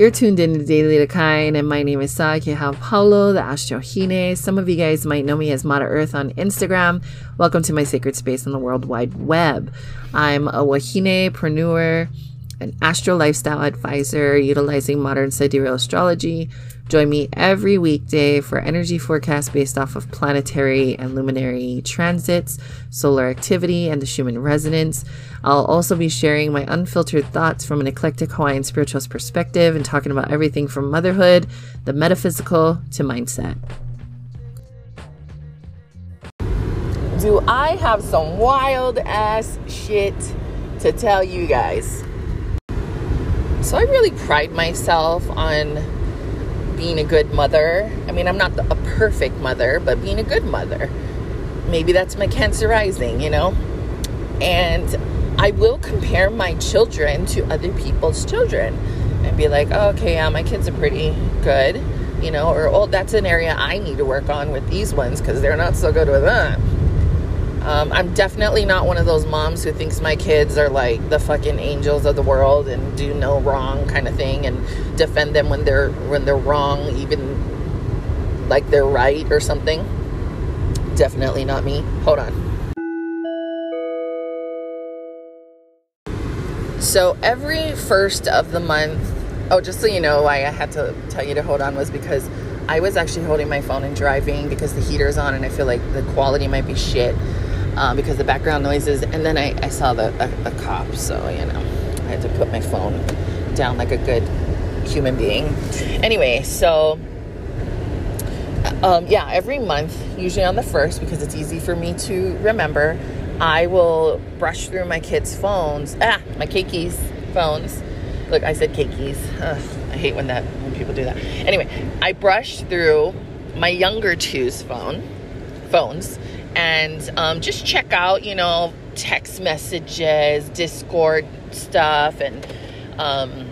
You're tuned in to Daily Decline, and my name is Kehau Paulo, the Astrohine. Some of you guys might know me as Mata Earth on Instagram. Welcome to my sacred space on the World Wide Web. I'm a Wahine-preneur, an astro lifestyle advisor utilizing modern sidereal astrology. Join me every weekday for energy forecasts based off of planetary and luminary transits, solar activity, and the Schumann resonance. I'll also be sharing my unfiltered thoughts from an eclectic Hawaiian spiritualist perspective and talking about everything from motherhood, the metaphysical, to mindset. Do I have some wild ass shit to tell you guys? So I really pride myself on being a good mother. I mean, I'm not a perfect mother, but being a good mother. Maybe that's my cancer rising, you know? And I will compare my children to other people's children and be like, oh, okay, yeah, my kids are pretty good, you know, or oh, that's an area I need to work on with these ones because they're not so good with them. Um, I'm definitely not one of those moms who thinks my kids are like the fucking angels of the world and do no wrong kind of thing and defend them when they're when they're wrong, even like they're right or something. Definitely not me. Hold on. So every first of the month, oh, just so you know, why I had to tell you to hold on was because I was actually holding my phone and driving because the heater's on and I feel like the quality might be shit um, because the background noises. And then I, I saw the a, a cop, so you know, I had to put my phone down like a good human being. Anyway, so um, yeah, every month, usually on the first, because it's easy for me to remember, I will brush through my kids' phones. Ah, my keikis phones. Look, I said keikis. I hate when that when people do that. Anyway, I brush through my younger two's phone phones and um, just check out, you know, text messages, Discord stuff, and um,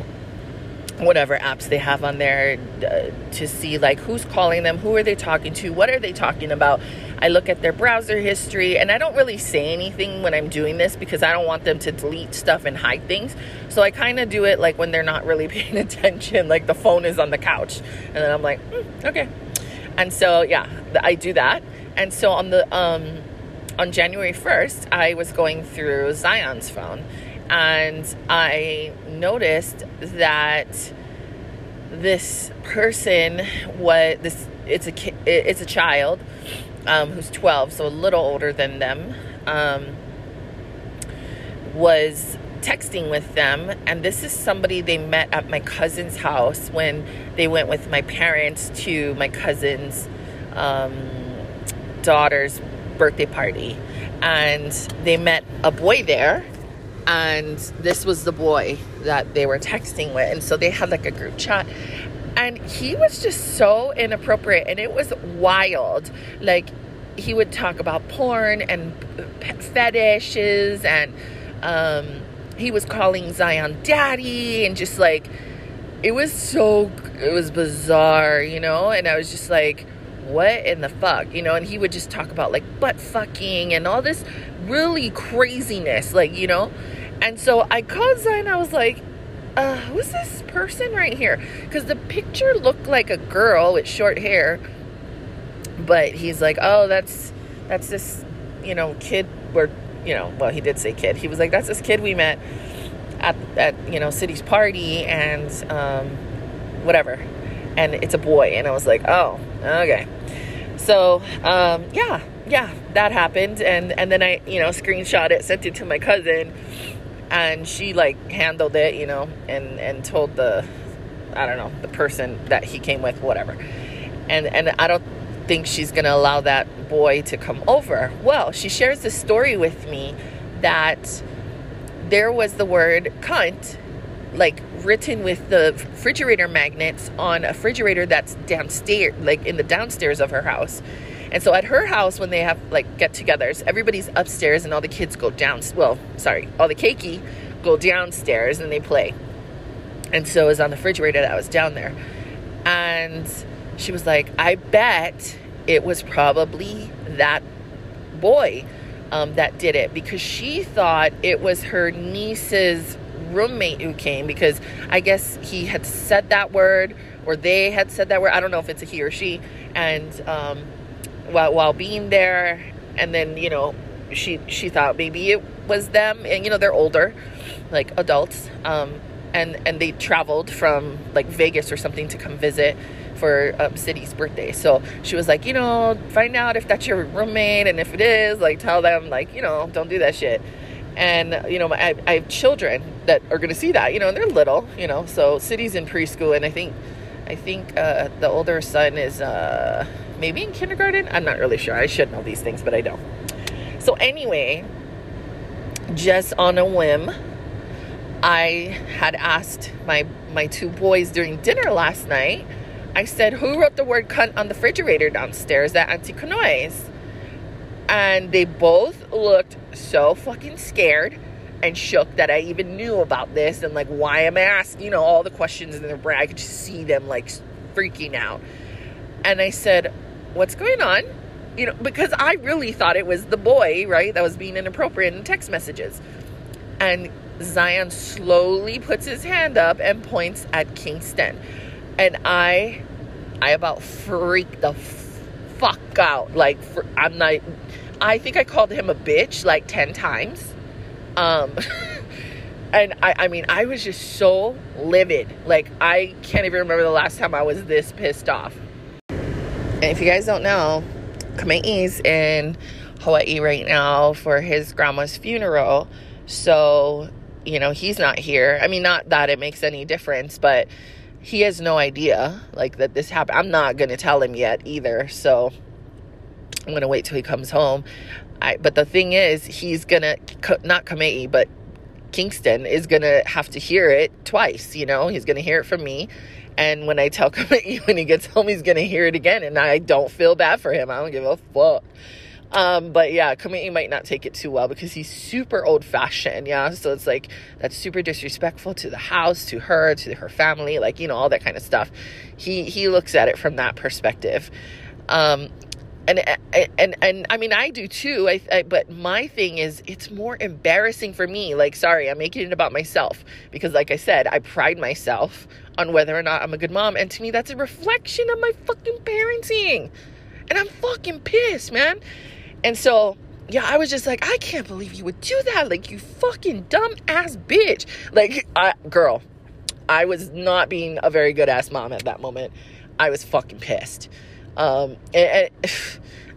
whatever apps they have on there uh, to see like who's calling them, who are they talking to, what are they talking about. I look at their browser history and I don't really say anything when I'm doing this because I don't want them to delete stuff and hide things. So I kind of do it like when they're not really paying attention, like the phone is on the couch. And then I'm like, mm, okay. And so, yeah, I do that. And so on the, um, on January 1st, I was going through Zion's phone and I noticed that this person was this it's a it's a child um, who's 12 so a little older than them um, was texting with them. And this is somebody they met at my cousin's house when they went with my parents to my cousin's um, daughter's birthday party and they met a boy there and this was the boy that they were texting with and so they had like a group chat and he was just so inappropriate and it was wild. Like he would talk about porn and fetishes and um, he was calling zion daddy and just like it was so it was bizarre you know? And i was just like what in the fuck you know and he would just talk about like butt fucking and all this really craziness like you know and so I called Zion. I was like, uh, who's this person right here? Because the picture looked like a girl with short hair. But he's like, oh, that's that's this, you know, kid where, you know, well, he did say kid. He was like, that's this kid we met at, at you know, City's party and um, whatever. And it's a boy. And I was like, oh, okay. So, um, yeah, yeah, that happened. And, and then I, you know, screenshot it, sent it to my cousin and she like handled it, you know, and and told the I don't know the person that he came with, whatever. And and I don't think she's gonna allow that boy to come over. Well, she shares the story with me that there was the word cunt like written with the refrigerator magnets on a refrigerator that's downstairs like in the downstairs of her house and so at her house, when they have like get togethers, everybody's upstairs and all the kids go down. Well, sorry, all the keiki go downstairs and they play. And so it was on the refrigerator that was down there. And she was like, I bet it was probably that boy um, that did it because she thought it was her niece's roommate who came because I guess he had said that word or they had said that word. I don't know if it's a he or she. And um, while while being there, and then you know, she she thought maybe it was them, and you know they're older, like adults. Um, and and they traveled from like Vegas or something to come visit for um, City's birthday. So she was like, you know, find out if that's your roommate, and if it is, like, tell them, like, you know, don't do that shit. And you know, I, I have children that are going to see that, you know, and they're little, you know. So City's in preschool, and I think, I think uh, the older son is uh, maybe in kindergarten. I'm not really sure. I should know these things, but I don't. So anyway, just on a whim, I had asked my my two boys during dinner last night I said, Who wrote the word cunt on the refrigerator downstairs at Auntie Kanoi's? And they both looked so fucking scared and shook that I even knew about this and like, why am I asking, you know, all the questions in their brain. I could just see them like freaking out. And I said, What's going on? You know, because I really thought it was the boy, right, that was being inappropriate in text messages. And Zion slowly puts his hand up and points at Kingston and I, I about freaked the fuck out. Like, for, I'm not. I think I called him a bitch like ten times. Um, and I, I mean, I was just so livid. Like, I can't even remember the last time I was this pissed off. And if you guys don't know, Kamei's in Hawaii right now for his grandma's funeral. So, you know, he's not here. I mean, not that it makes any difference, but he has no idea like that this happened. I'm not going to tell him yet either. So I'm going to wait till he comes home. I, but the thing is, he's going to, not Kamei, but Kingston is going to have to hear it twice. You know, he's going to hear it from me. And when I tell Kamei when he gets home, he's going to hear it again. And I don't feel bad for him. I don't give a fuck. Um, but yeah, Kamei might not take it too well because he's super old fashioned. Yeah. So it's like, that's super disrespectful to the house, to her, to her family, like, you know, all that kind of stuff. He, he looks at it from that perspective. Um, and, and, and, I mean, I do too. I, I, but my thing is, it's more embarrassing for me. Like, sorry, I'm making it about myself because, like I said, I pride myself on whether or not I'm a good mom. And to me, that's a reflection of my fucking parenting. And I'm fucking pissed, man. And so, yeah, I was just like, I can't believe you would do that. Like, you fucking dumb ass bitch. Like, I, girl, I was not being a very good ass mom at that moment. I was fucking pissed. Um, and, and,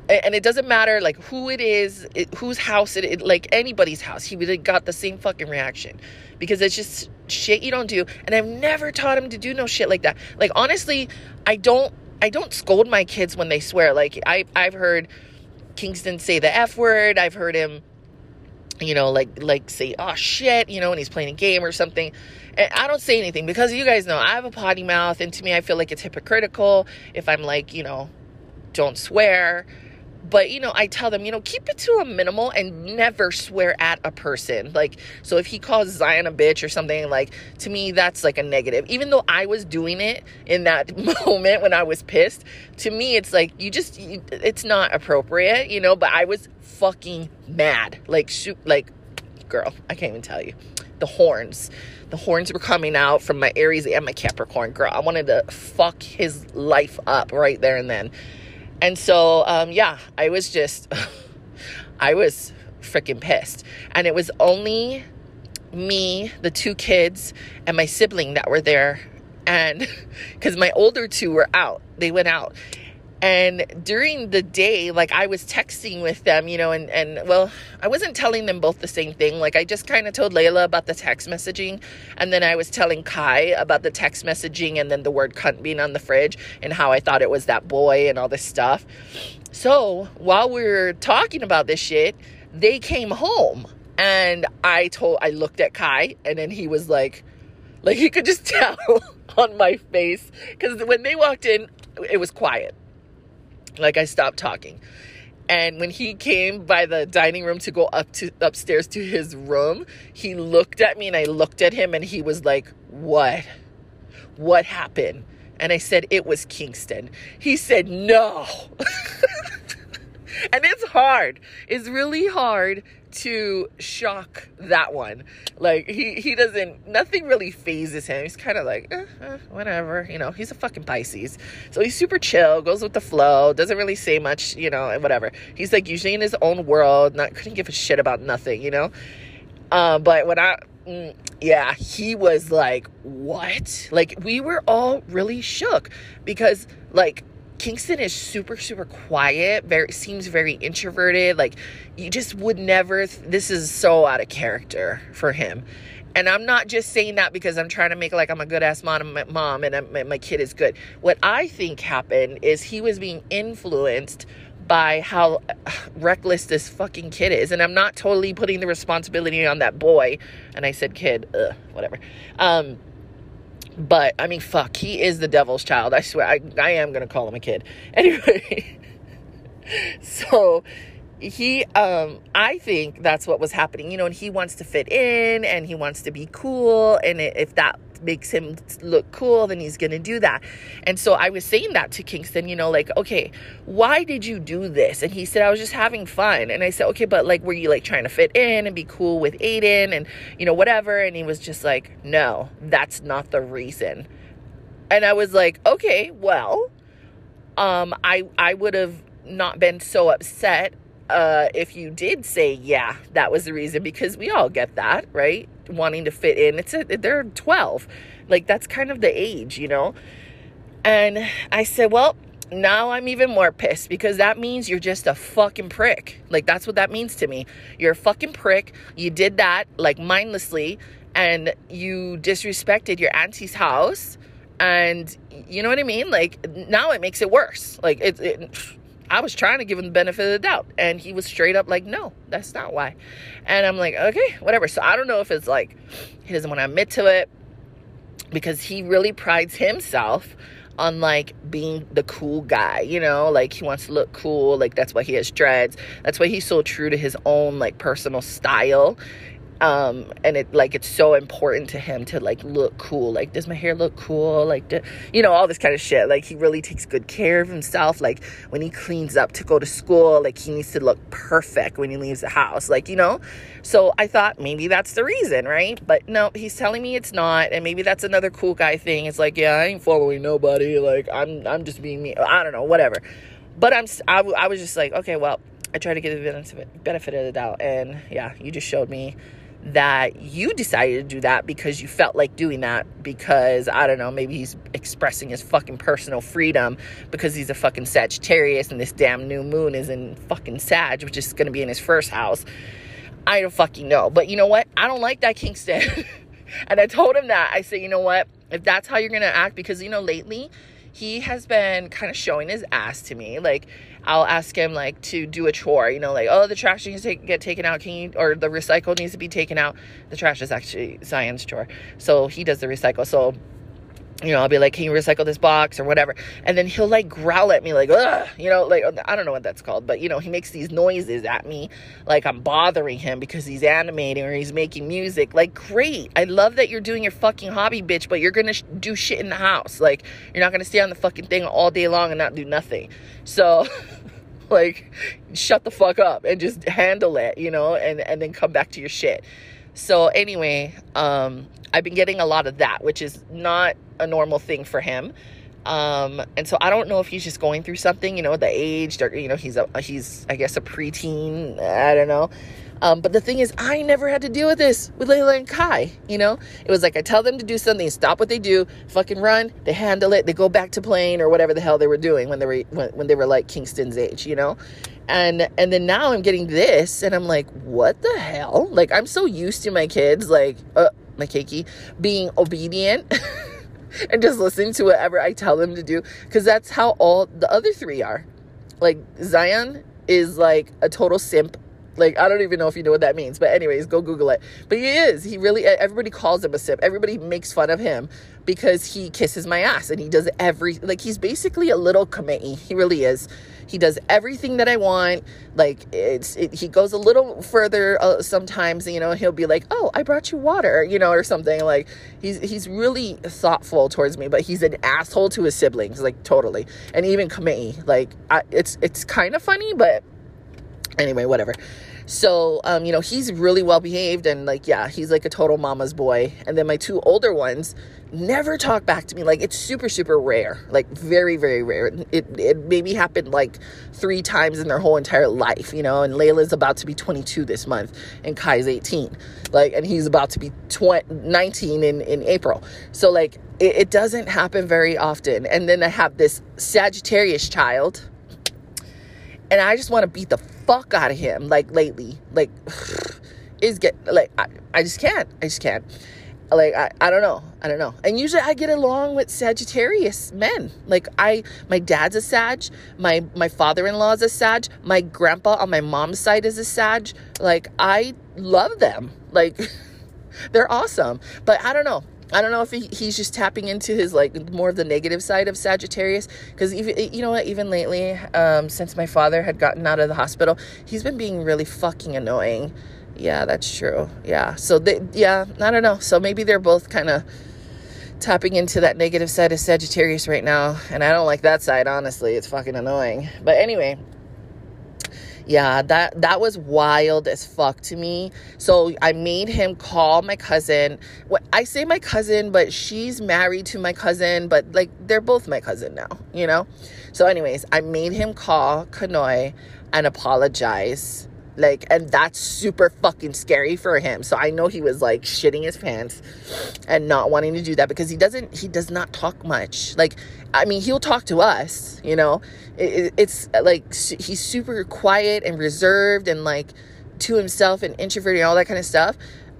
and it doesn't matter like who it is, it, whose house it, like anybody's house. He would have got the same fucking reaction because it's just shit you don't do. And I've never taught him to do no shit like that. Like honestly, I don't, I don't scold my kids when they swear. Like I, I've heard Kingston say the F word. I've heard him, you know, like like say, oh shit, you know, when he's playing a game or something. And I don't say anything because you guys know I have a potty mouth, and to me, I feel like it's hypocritical if I'm like, you know, don't swear but you know i tell them you know keep it to a minimal and never swear at a person. Like so if he calls zion a bitch or something like to me that's like a negative. Even though i was doing it in that moment when i was pissed to me it's like you just it's not appropriate you know but i was fucking mad. Like shoot like girl i can't even tell you. The horns. The horns were coming out from my aries and my capricorn. Girl i wanted to fuck his life up right there and then and so, um, yeah, I was just, I was freaking pissed. And it was only me, the two kids, and my sibling that were there. And because my older two were out, they went out. And during the day, like I was texting with them, you know, and, and well, I wasn't telling them both the same thing. Like I just kind of told Layla about the text messaging. And then I was telling Kai about the text messaging and then the word cunt being on the fridge and how I thought it was that boy and all this stuff. So while we were talking about this shit, they came home and I told, I looked at Kai and then he was like, like you could just tell on my face. Cause when they walked in, it was quiet like I stopped talking. And when he came by the dining room to go up to upstairs to his room, he looked at me and I looked at him and he was like, "What? What happened?" And I said, "It was Kingston." He said, "No." and it's hard. It's really hard to shock that one. Like he he doesn't nothing really phases him. He's kind of like eh, eh, whatever, you know. He's a fucking Pisces, so he's super chill, goes with the flow, doesn't really say much, you know, and whatever. He's like usually in his own world, not couldn't give a shit about nothing, you know. Uh, but when I mm, yeah, he was like, "What?" Like we were all really shook because like Kingston is super, super quiet, very seems very introverted. Like you just would never this is so out of character for him. And I'm not just saying that because I'm trying to make like I'm a good ass mom, mom and my, my kid is good. What I think happened is he was being influenced by how reckless this fucking kid is. And I'm not totally putting the responsibility on that boy. And I said kid, ugh, whatever. Um, but I mean, fuck, he is the devil's child. I swear, I, I am gonna call him a kid. Anyway, so he, um, I think that's what was happening, you know, and he wants to fit in and he wants to be cool. And if that makes him look cool, then he's going to do that. And so I was saying that to Kingston, you know, like, okay, why did you do this? And he said, I was just having fun. And I said, okay, but like, were you like trying to fit in and be cool with Aiden and, you know, whatever? And he was just like, no, that's not the reason. And I was like, okay, well, um, I, I would have not been so upset uh, if you did say, yeah, that was the reason, because we all get that, right? Wanting to fit in. It's a, they're 12. Like, that's kind of the age, you know? And I said, well, now I'm even more pissed because that means you're just a fucking prick. Like, that's what that means to me. You're a fucking prick. You did that, like, mindlessly, and you disrespected your auntie's house. And you know what I mean? Like, now it makes it worse. Like, it, it I was trying to give him the benefit of the doubt. And he was straight up like, no, that's not why. And I'm like, okay, whatever. So I don't know if it's like he doesn't want to admit to it because he really prides himself on like being the cool guy, you know, like he wants to look cool, like that's why he has dreads. That's why he's so true to his own like personal style um and it like it's so important to him to like look cool like does my hair look cool? Like do, you know all this kind of shit. Like he really takes good care of himself. Like when he cleans up to go to school like he needs to look perfect when he leaves the house like you know? So i thought maybe that's the reason right? But no he's telling me it's not and maybe that's another cool guy thing. It's like yeah i ain't following nobody. Like i'm i'm just being me i don't know whatever. But i'm I, I was just like okay well i try to give the benefit of the doubt and yeah you just showed me that you decided to do that because you felt like doing that because I don't know, maybe he's expressing his fucking personal freedom because he's a fucking Sagittarius and this damn new moon is in fucking Sag, which is going to be in his first house. I don't fucking know. But you know what? I don't like that Kingston. and I told him that. I said, you know what? If that's how you're going to act, because, you know, lately he has been kind of showing his ass to me. Like, I'll ask him like to do a chore, you know, like, oh, the trash needs to take, get taken out. Can you, or the recycle needs to be taken out. The trash is actually Zion's chore. So he does the recycle. So you know, I'll be like, can you recycle this box or whatever? And then he'll like growl at me, like, ugh, you know, like, I don't know what that's called, but you know, he makes these noises at me like I'm bothering him because he's animating or he's making music. Like, great. I love that you're doing your fucking hobby, bitch, but you're gonna sh- do shit in the house. Like, you're not gonna stay on the fucking thing all day long and not do nothing. So, like, shut the fuck up and just handle it, you know, and, and then come back to your shit. So, anyway, um, I've been getting a lot of that, which is not a normal thing for him. Um, and so I don't know if he's just going through something, you know, the age, or, you know, he's a, he's, I guess, a preteen. I don't know. Um, but the thing is, I never had to deal with this with Layla and Kai. You know, it was like I tell them to do something, stop what they do, fucking run, they handle it, they go back to playing or whatever the hell they were doing when they were when, when they were like Kingston's age. You know, and and then now I'm getting this, and I'm like, what the hell? Like I'm so used to my kids, like uh, my keiki, being obedient. and just listening to whatever I tell them to do because that's how all the other three are. Like Zion is like a total simp. Like I don't even know if you know what that means, but anyways, go Google it. But he is. He really. Everybody calls him a simp. Everybody makes fun of him because he kisses my ass and he does every. Like he's basically a little committee. He really is. He does everything that I want. Like it's it, he goes a little further uh, sometimes. You know, he'll be like, "Oh, I brought you water," you know, or something. Like he's he's really thoughtful towards me, but he's an asshole to his siblings, like totally, and even Kamei. Like I, it's it's kind of funny, but anyway, whatever. So, um, you know, he's really well behaved and like, yeah, he's like a total mama's boy. And then my two older ones never talk back to me. Like it's super, super rare. Like very, very rare. It it maybe happened like three times in their whole entire life, you know. And Layla's about to be 22 this month, and Kai's 18. Like, and he's about to be 20, 19 in in April. So like, it, it doesn't happen very often. And then I have this Sagittarius child, and I just want to beat the fuck out of him. Like lately, like is get like I, I just can't. I just can't. Like I, I don't know. I don't know. And usually i get along with sagittarius men. Like i my dad's a sag my my father-in-law is a sag my grandpa on my mom's side is a sag. Like i love them. Like they're awesome. But i don't know I don't know if he, he's just tapping into his like more of the negative side of Sagittarius because even you know what even lately um, since my father had gotten out of the hospital he's been being really fucking annoying yeah, that's true. Yeah. So they, yeah, I don't know. So maybe they're both kind of tapping into that negative side of Sagittarius right now, and I don't like that side. Honestly, it's fucking annoying. But anyway, yeah, that that was wild as fuck to me. So I made him call my cousin. What I say my cousin, but she's married to my cousin, but like they're both my cousin now, you know? So anyways, I made him call Kanoi and apologize like, and that's super fucking scary for him. So I know he was like shitting his pants and not wanting to do that because he doesn't, he does not talk much. Like, I mean, he'll talk to us, you know, it, it's like he's super quiet and reserved and like to himself and introverted and all that kind of stuff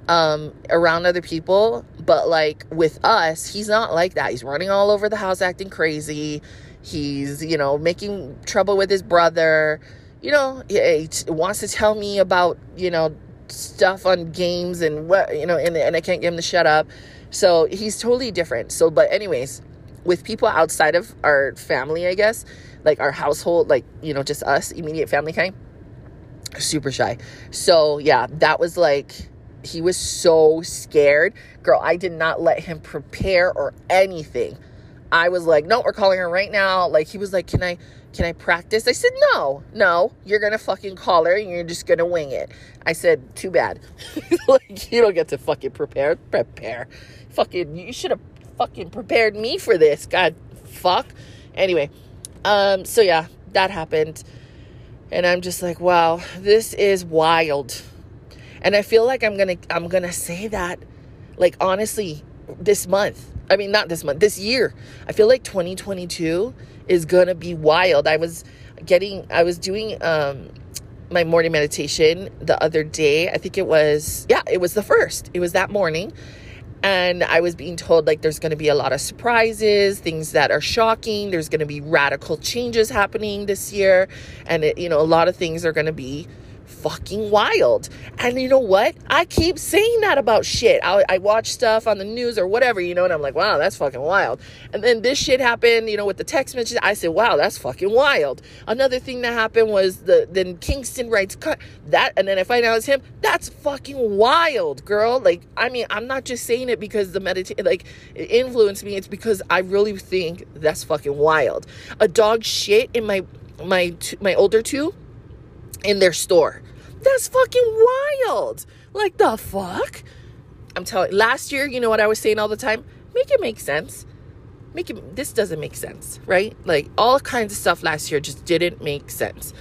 um, around other people. But like with us, he's not like that. He's running all over the house acting crazy. He's, you know, making trouble with his brother you know, he wants to tell me about, you know, stuff on games and what, you know, and, and I can't get him to shut up. So he's totally different. So, but, anyways, with people outside of our family, I guess, like our household, like, you know, just us, immediate family kind, super shy. So, yeah, that was like, he was so scared. Girl, I did not let him prepare or anything. I was like, no, we're calling her right now. Like, he was like, can I, can I practice? I said, No, no, you're gonna fucking call her and you're just gonna wing it. I said, Too bad. like, you don't get to fucking prepare. Prepare. Fucking, you should have fucking prepared me for this. God, fuck. Anyway, um, so yeah, that happened. And I'm just like, wow, this is wild. And I feel like I'm gonna, I'm gonna say that, like, honestly, this month. I mean, not this month, this year. I feel like 2022 is gonna be wild. I was getting, I was doing um, my morning meditation the other day. I think it was, yeah, it was the first. It was that morning. And I was being told like there's going to be a lot of surprises, things that are shocking. There's going to be radical changes happening this year. And, it, you know, a lot of things are going to be fucking wild. And you know what? I keep saying that about shit. I, I watch stuff on the news or whatever, you know, and I'm like, wow, that's fucking wild. And then this shit happened, you know, with the text messages. I said, wow, that's fucking wild. Another thing that happened was the then Kingston writes cut that, and then I find out it's him. That's fucking wild, girl. Like, I mean, I'm not just saying it because the meditation like it influenced me. It's because I really think that's fucking wild. A dog shit in my my my older two in their store. That's fucking wild. Like the fuck? I'm telling last year, you know what I was saying all the time? Make it make sense. Make it this doesn't make sense, right? Like all kinds of stuff last year just didn't make sense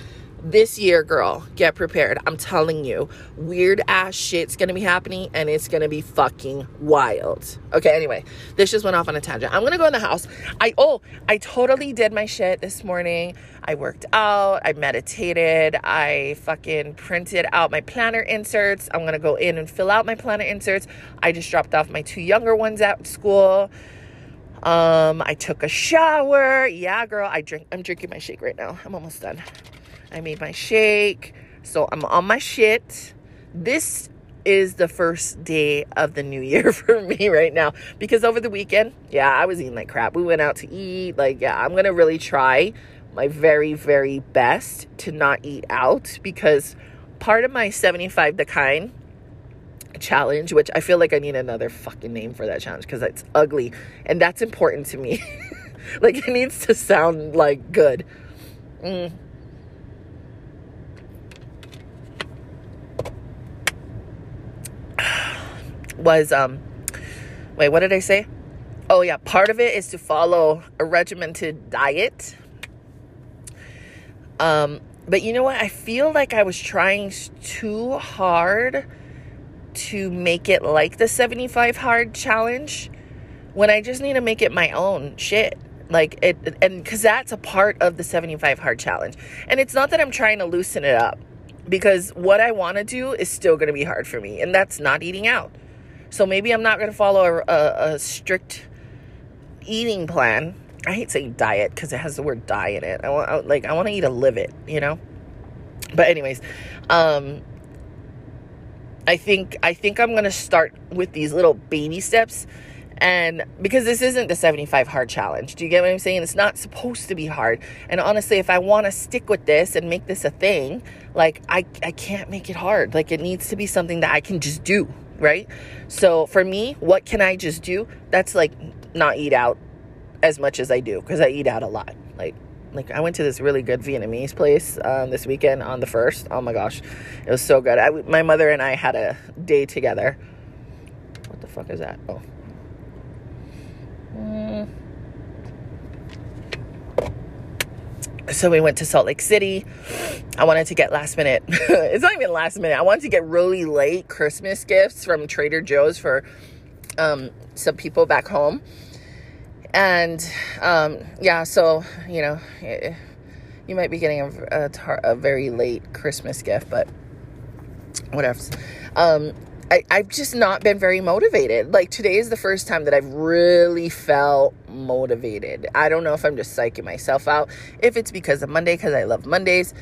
this year, girl, get prepared. I'm telling you, weird ass shit's gonna be happening and it's gonna be fucking wild. Okay, anyway, this just went off on a tangent. I'm gonna go in the house. I, oh, I totally did my shit this morning. I worked out, I meditated, I fucking printed out my planner inserts. I'm gonna go in and fill out my planner inserts. I just dropped off my two younger ones at school. Um, I took a shower. Yeah, girl, I drink I'm drinking my shake right now. I'm almost done. I made my shake. So I'm on my shit. This is the first day of the new year for me right now because over the weekend, yeah, I was eating like crap. We went out to eat. Like, yeah, I'm going to really try my very, very best to not eat out because part of my 75 the kind challenge, which I feel like I need another fucking name for that challenge because it's ugly and that's important to me. like, it needs to sound like good. Mm was um wait, what did I say? Oh yeah, part of it is to follow a regimented diet. Um but you know what? I feel like I was trying too hard to make it like the 75 hard challenge when I just need to make it my own shit. Like it, and because that's a part of the 75 hard challenge. And it's not that I'm trying to loosen it up because what I want to do is still going to be hard for me, and that's not eating out. So maybe I'm not going to follow a, a, a, strict eating plan. I hate saying diet because it has the word die in it. I want I, like I want to eat a live it, you know. But anyways, um, I think I think I'm gonna start with these little baby steps and because this isn't the 75 hard challenge. Do you get what I'm saying? It's not supposed to be hard. And honestly, if I want to stick with this and make this a thing, like I I can't make it hard. Like it needs to be something that I can just do, right? So for me, what can I just do? That's like not eat out as much as I do because I eat out a lot. Like like I went to this really good Vietnamese place um, this weekend on the first. Oh my gosh, it was so good. I, my mother and I had a day together. What the fuck is that? Oh, Mm. So we went to Salt Lake City. I wanted to get last minute. it's not even last minute. I wanted to get really late Christmas gifts from Trader Joe's for um, some people back home. And um, yeah, so you know, eh, you might be getting a, a, tar- a very late Christmas gift, but whatever. Um, I, I've just not been very motivated. Like today is the first time that I've really felt motivated. I don't know if I'm just psyching myself out, if it's because of Monday, because I love Mondays,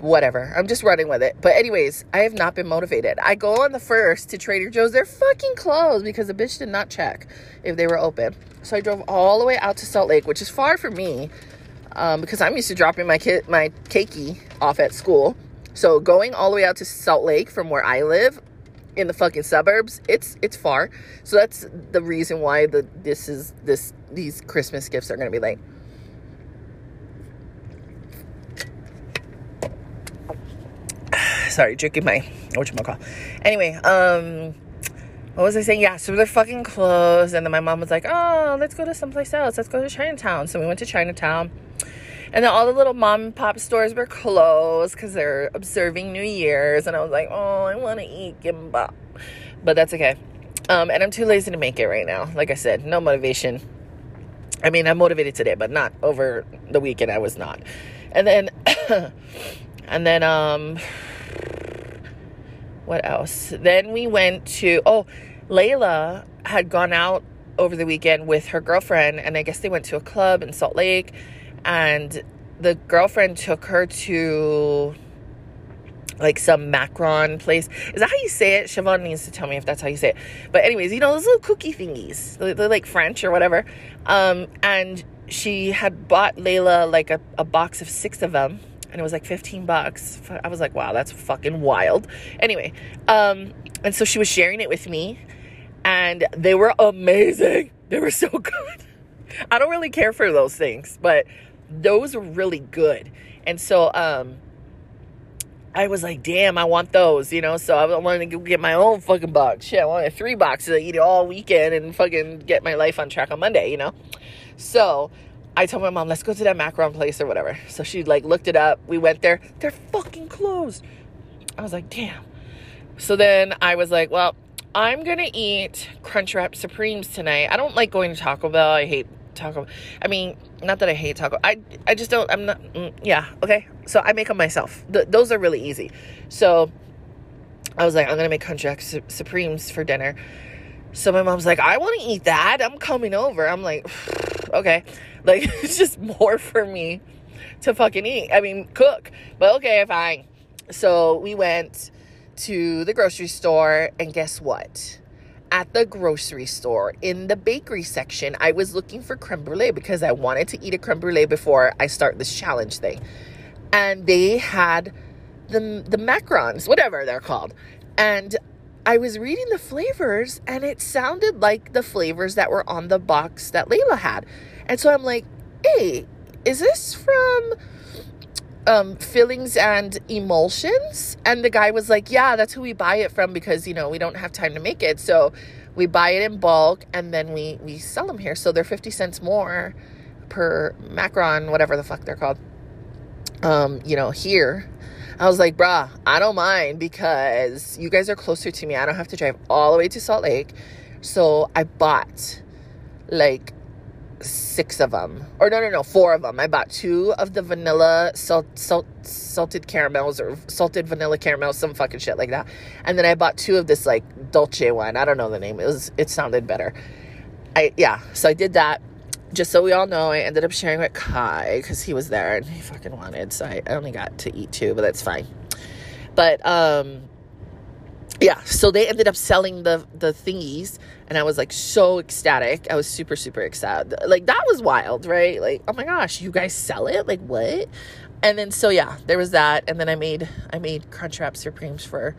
whatever. I'm just running with it. But, anyways, I have not been motivated. I go on the first to Trader Joe's. They're fucking closed because the bitch did not check if they were open. So I drove all the way out to Salt Lake, which is far for me um, because I'm used to dropping my kid, my keiki off at school. So going all the way out to Salt Lake from where I live in the fucking suburbs it's it's far so that's the reason why the this is this these christmas gifts are going to be late sorry drinking my whatchamacall anyway um what was I saying? Yeah, so they're fucking closed. And then my mom was like, oh, let's go to someplace else. Let's go to Chinatown. So we went to Chinatown. And then all the little mom and pop stores were closed because they're observing New Year's. And I was like, oh, I want to eat gimbap. But that's okay. Um, and I'm too lazy to make it right now. Like I said, no motivation. I mean, I'm motivated today, but not over the weekend. I was not. And then, and then, um, what else? Then we went to, oh, Layla had gone out over the weekend with her girlfriend, and I guess they went to a club in Salt Lake and the girlfriend took her to like some macaron place. Is that how you say it? Siobhan needs to tell me if that's how you say it. But anyways, you know those little cookie thingies, they're, they're like French or whatever. Um, and she had bought Layla like a, a box of six of them, and it was like fifteen bucks. I was like, wow, that's fucking wild. Anyway, um, and so she was sharing it with me, and they were amazing. They were so good. I don't really care for those things, but those are really good. And so um I was like, damn, I want those, you know. So I wanted to get my own fucking box. Shit, I wanted three boxes I eat it all weekend and fucking get my life on track on Monday, you know. So I told my mom, let's go to that macaron place or whatever. So she like looked it up. We went there. They're fucking closed. I was like, damn. So then I was like, well, I'm gonna eat Crunchwrap Supremes tonight. I don't like going to Taco Bell. I hate taco. I mean, not that I hate taco. I I just don't. I'm not. Mm, yeah. Okay. So I make them myself. Th- those are really easy. So I was like, I'm gonna make Crunchwrap su- Supremes for dinner. So my mom's like, I want to eat that. I'm coming over. I'm like, okay. Like it's just more for me to fucking eat. I mean, cook. But okay, fine. So we went to the grocery store, and guess what? At the grocery store in the bakery section, I was looking for creme brulee because I wanted to eat a creme brulee before I start this challenge thing. And they had the the macarons, whatever they're called. And I was reading the flavors and it sounded like the flavors that were on the box that Layla had. And so I'm like, "Hey, is this from um, fillings and emulsions. And the guy was like, Yeah, that's who we buy it from because, you know, we don't have time to make it. So we buy it in bulk and then we, we sell them here. So they're 50 cents more per macron, whatever the fuck they're called, um, you know, here. I was like, bruh, I don't mind because you guys are closer to me. I don't have to drive all the way to Salt Lake. So I bought like six of them or no no no four of them i bought two of the vanilla salt, salt salted caramels or salted vanilla caramels some fucking shit like that. And then i bought two of this like dolce one i don't know the name. It was it sounded better. I yeah so i did that. Just so we all know i ended up sharing with kai because he was there and he fucking wanted so I, I only got to eat two but that's fine. But um yeah so they ended up selling the the thingies and i was like so ecstatic. I was super super excited like that was wild right? Like oh my gosh you guys sell it? Like what? And then so yeah there was that. And then i made i made crunchwrap supremes for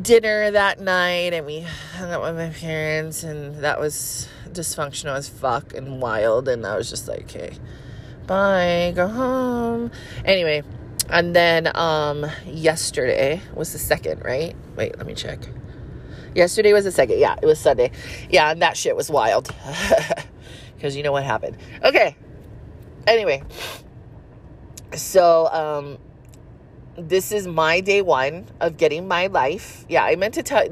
dinner that night and we hung out with my parents and that was dysfunctional as fuck and wild and i was just like okay bye go home. Anyway and then um yesterday was the second, right? Wait, let me check. Yesterday was the second. Yeah, it was Sunday. Yeah, and that shit was wild. Cuz you know what happened. Okay. Anyway. So um this is my day one of getting my life. Yeah, I meant to tell.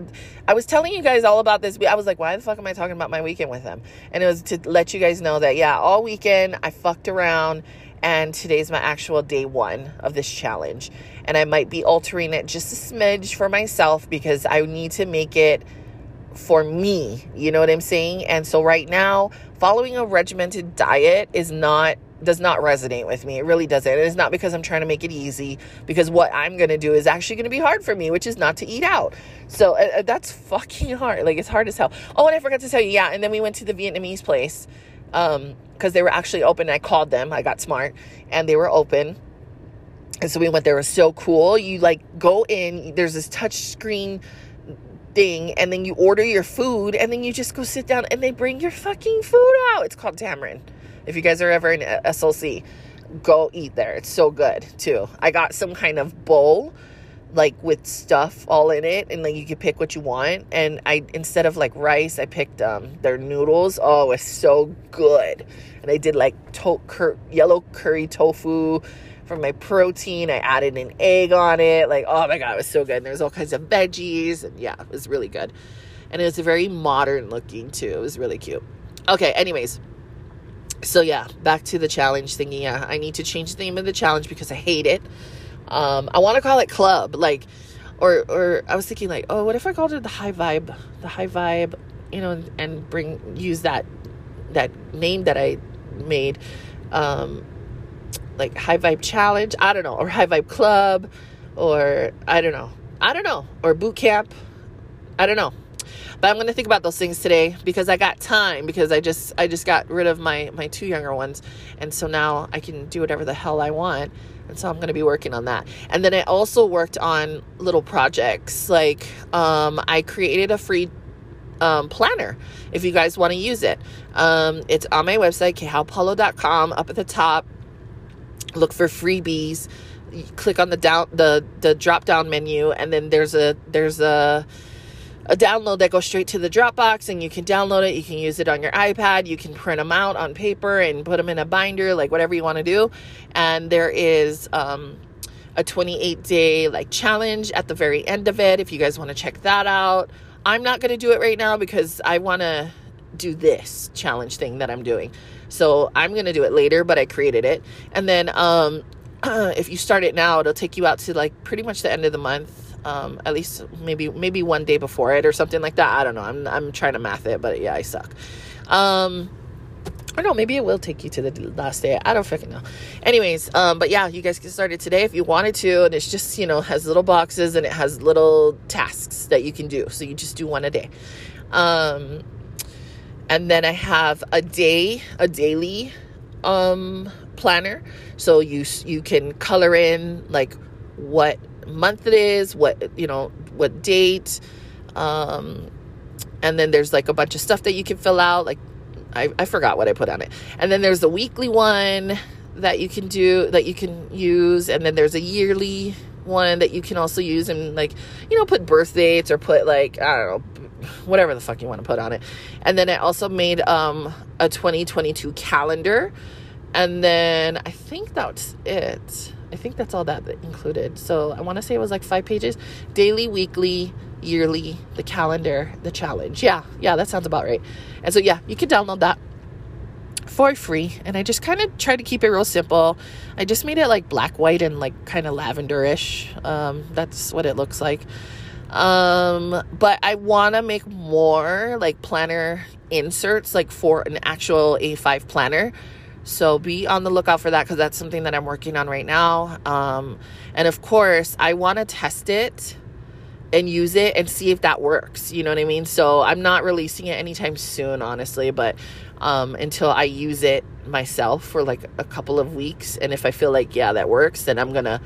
I was telling you guys all about this. I was like, why the fuck am I talking about my weekend with them? And it was to let you guys know that yeah, all weekend I fucked around and today's my actual day one of this challenge. And I might be altering it just a smidge for myself because I need to make it for me. You know what I'm saying? And so right now, following a regimented diet is not does not resonate with me. It really doesn't. And it's not because I'm trying to make it easy, because what I'm going to do is actually going to be hard for me, which is not to eat out. So uh, uh, that's fucking hard. Like it's hard as hell. Oh, and I forgot to tell you, yeah. And then we went to the Vietnamese place um, because they were actually open. I called them. I got smart, and they were open. And so we went. there. It was so cool. You like go in. There's this touch screen thing, and then you order your food, and then you just go sit down, and they bring your fucking food out. It's called Tamarind. If you guys are ever in SLC, go eat there. It's so good too. I got some kind of bowl like with stuff all in it and like you can pick what you want. And i instead of like rice i picked um their noodles. Oh it's so good. And i did like to- cur- yellow curry tofu for my protein. I added an egg on it. Like oh my god it was so good. And there's all kinds of veggies. And yeah it was really good. And it was very modern looking too. It was really cute. Okay anyways. So yeah back to the challenge thingy. Yeah i need to change the name of the challenge because i hate it um, I want to call it club, like, or or I was thinking like, oh, what if I called it the high vibe, the high vibe, you know, and bring use that that name that I made, um, like high vibe challenge. I don't know, or high vibe club, or I don't know, I don't know, or boot camp. I don't know. But I'm to think about those things today because I got time because I just I just got rid of my my two younger ones and so now I can do whatever the hell I want so I'm going to be working on that. And then I also worked on little projects. Like um, I created a free um, planner if you guys want to use it. Um, it's on my website, kehaupaulo.com. Up at the top, look for freebies. You click on the down the the drop down menu, and then there's a there's a a download that goes straight to the Dropbox and you can download it. You can use it on your iPad. You can print them out on paper and put them in a binder, like whatever you want to do. And there is um, a 28 day like challenge at the very end of it if you guys want to check that out. I'm not going to do it right now because I want to do this challenge thing that I'm doing. So I'm going to do it later, but I created it. And then um, if you start it now, it'll take you out to like pretty much the end of the month um, at least maybe maybe one day before it or something like that. I don't know. I'm I'm trying to math it, but yeah, I suck. Um, or no, maybe it will take you to the last day. I don't fucking know. Anyways, um, but yeah, you guys can start it today if you wanted to, and it's just you know has little boxes and it has little tasks that you can do. So you just do one a day. Um, and then I have a day, a daily um planner, so you you can color in like what month it is, what you know, what date, um, and then there's like a bunch of stuff that you can fill out. Like I, I forgot what I put on it, and then there's the weekly one. that you can do that you can use and then there's a yearly one that you can also use and like you know put birth dates or put like i don't know whatever the fuck you want to put on it and then i also made um a 2022 calendar and then i think that's it i think that's all that included. So i want to say it was like five pages. Daily weekly yearly the calendar the challenge. Yeah yeah that sounds about right. And so yeah you can download that for free. And i just kind of tried to keep it real simple. I just made it like black white and like kind of lavenderish. Um, that's what it looks like. Um, but i want to make more like planner inserts like for an actual a5 planner so be on the lookout for that because that's something that i'm working on right now um, and of course i want to test it and use it and see if that works. You know what I mean? So I'm not releasing it anytime soon, honestly, but um, until I use it myself for like a couple of weeks. And if I feel like, yeah, that works, then I'm going to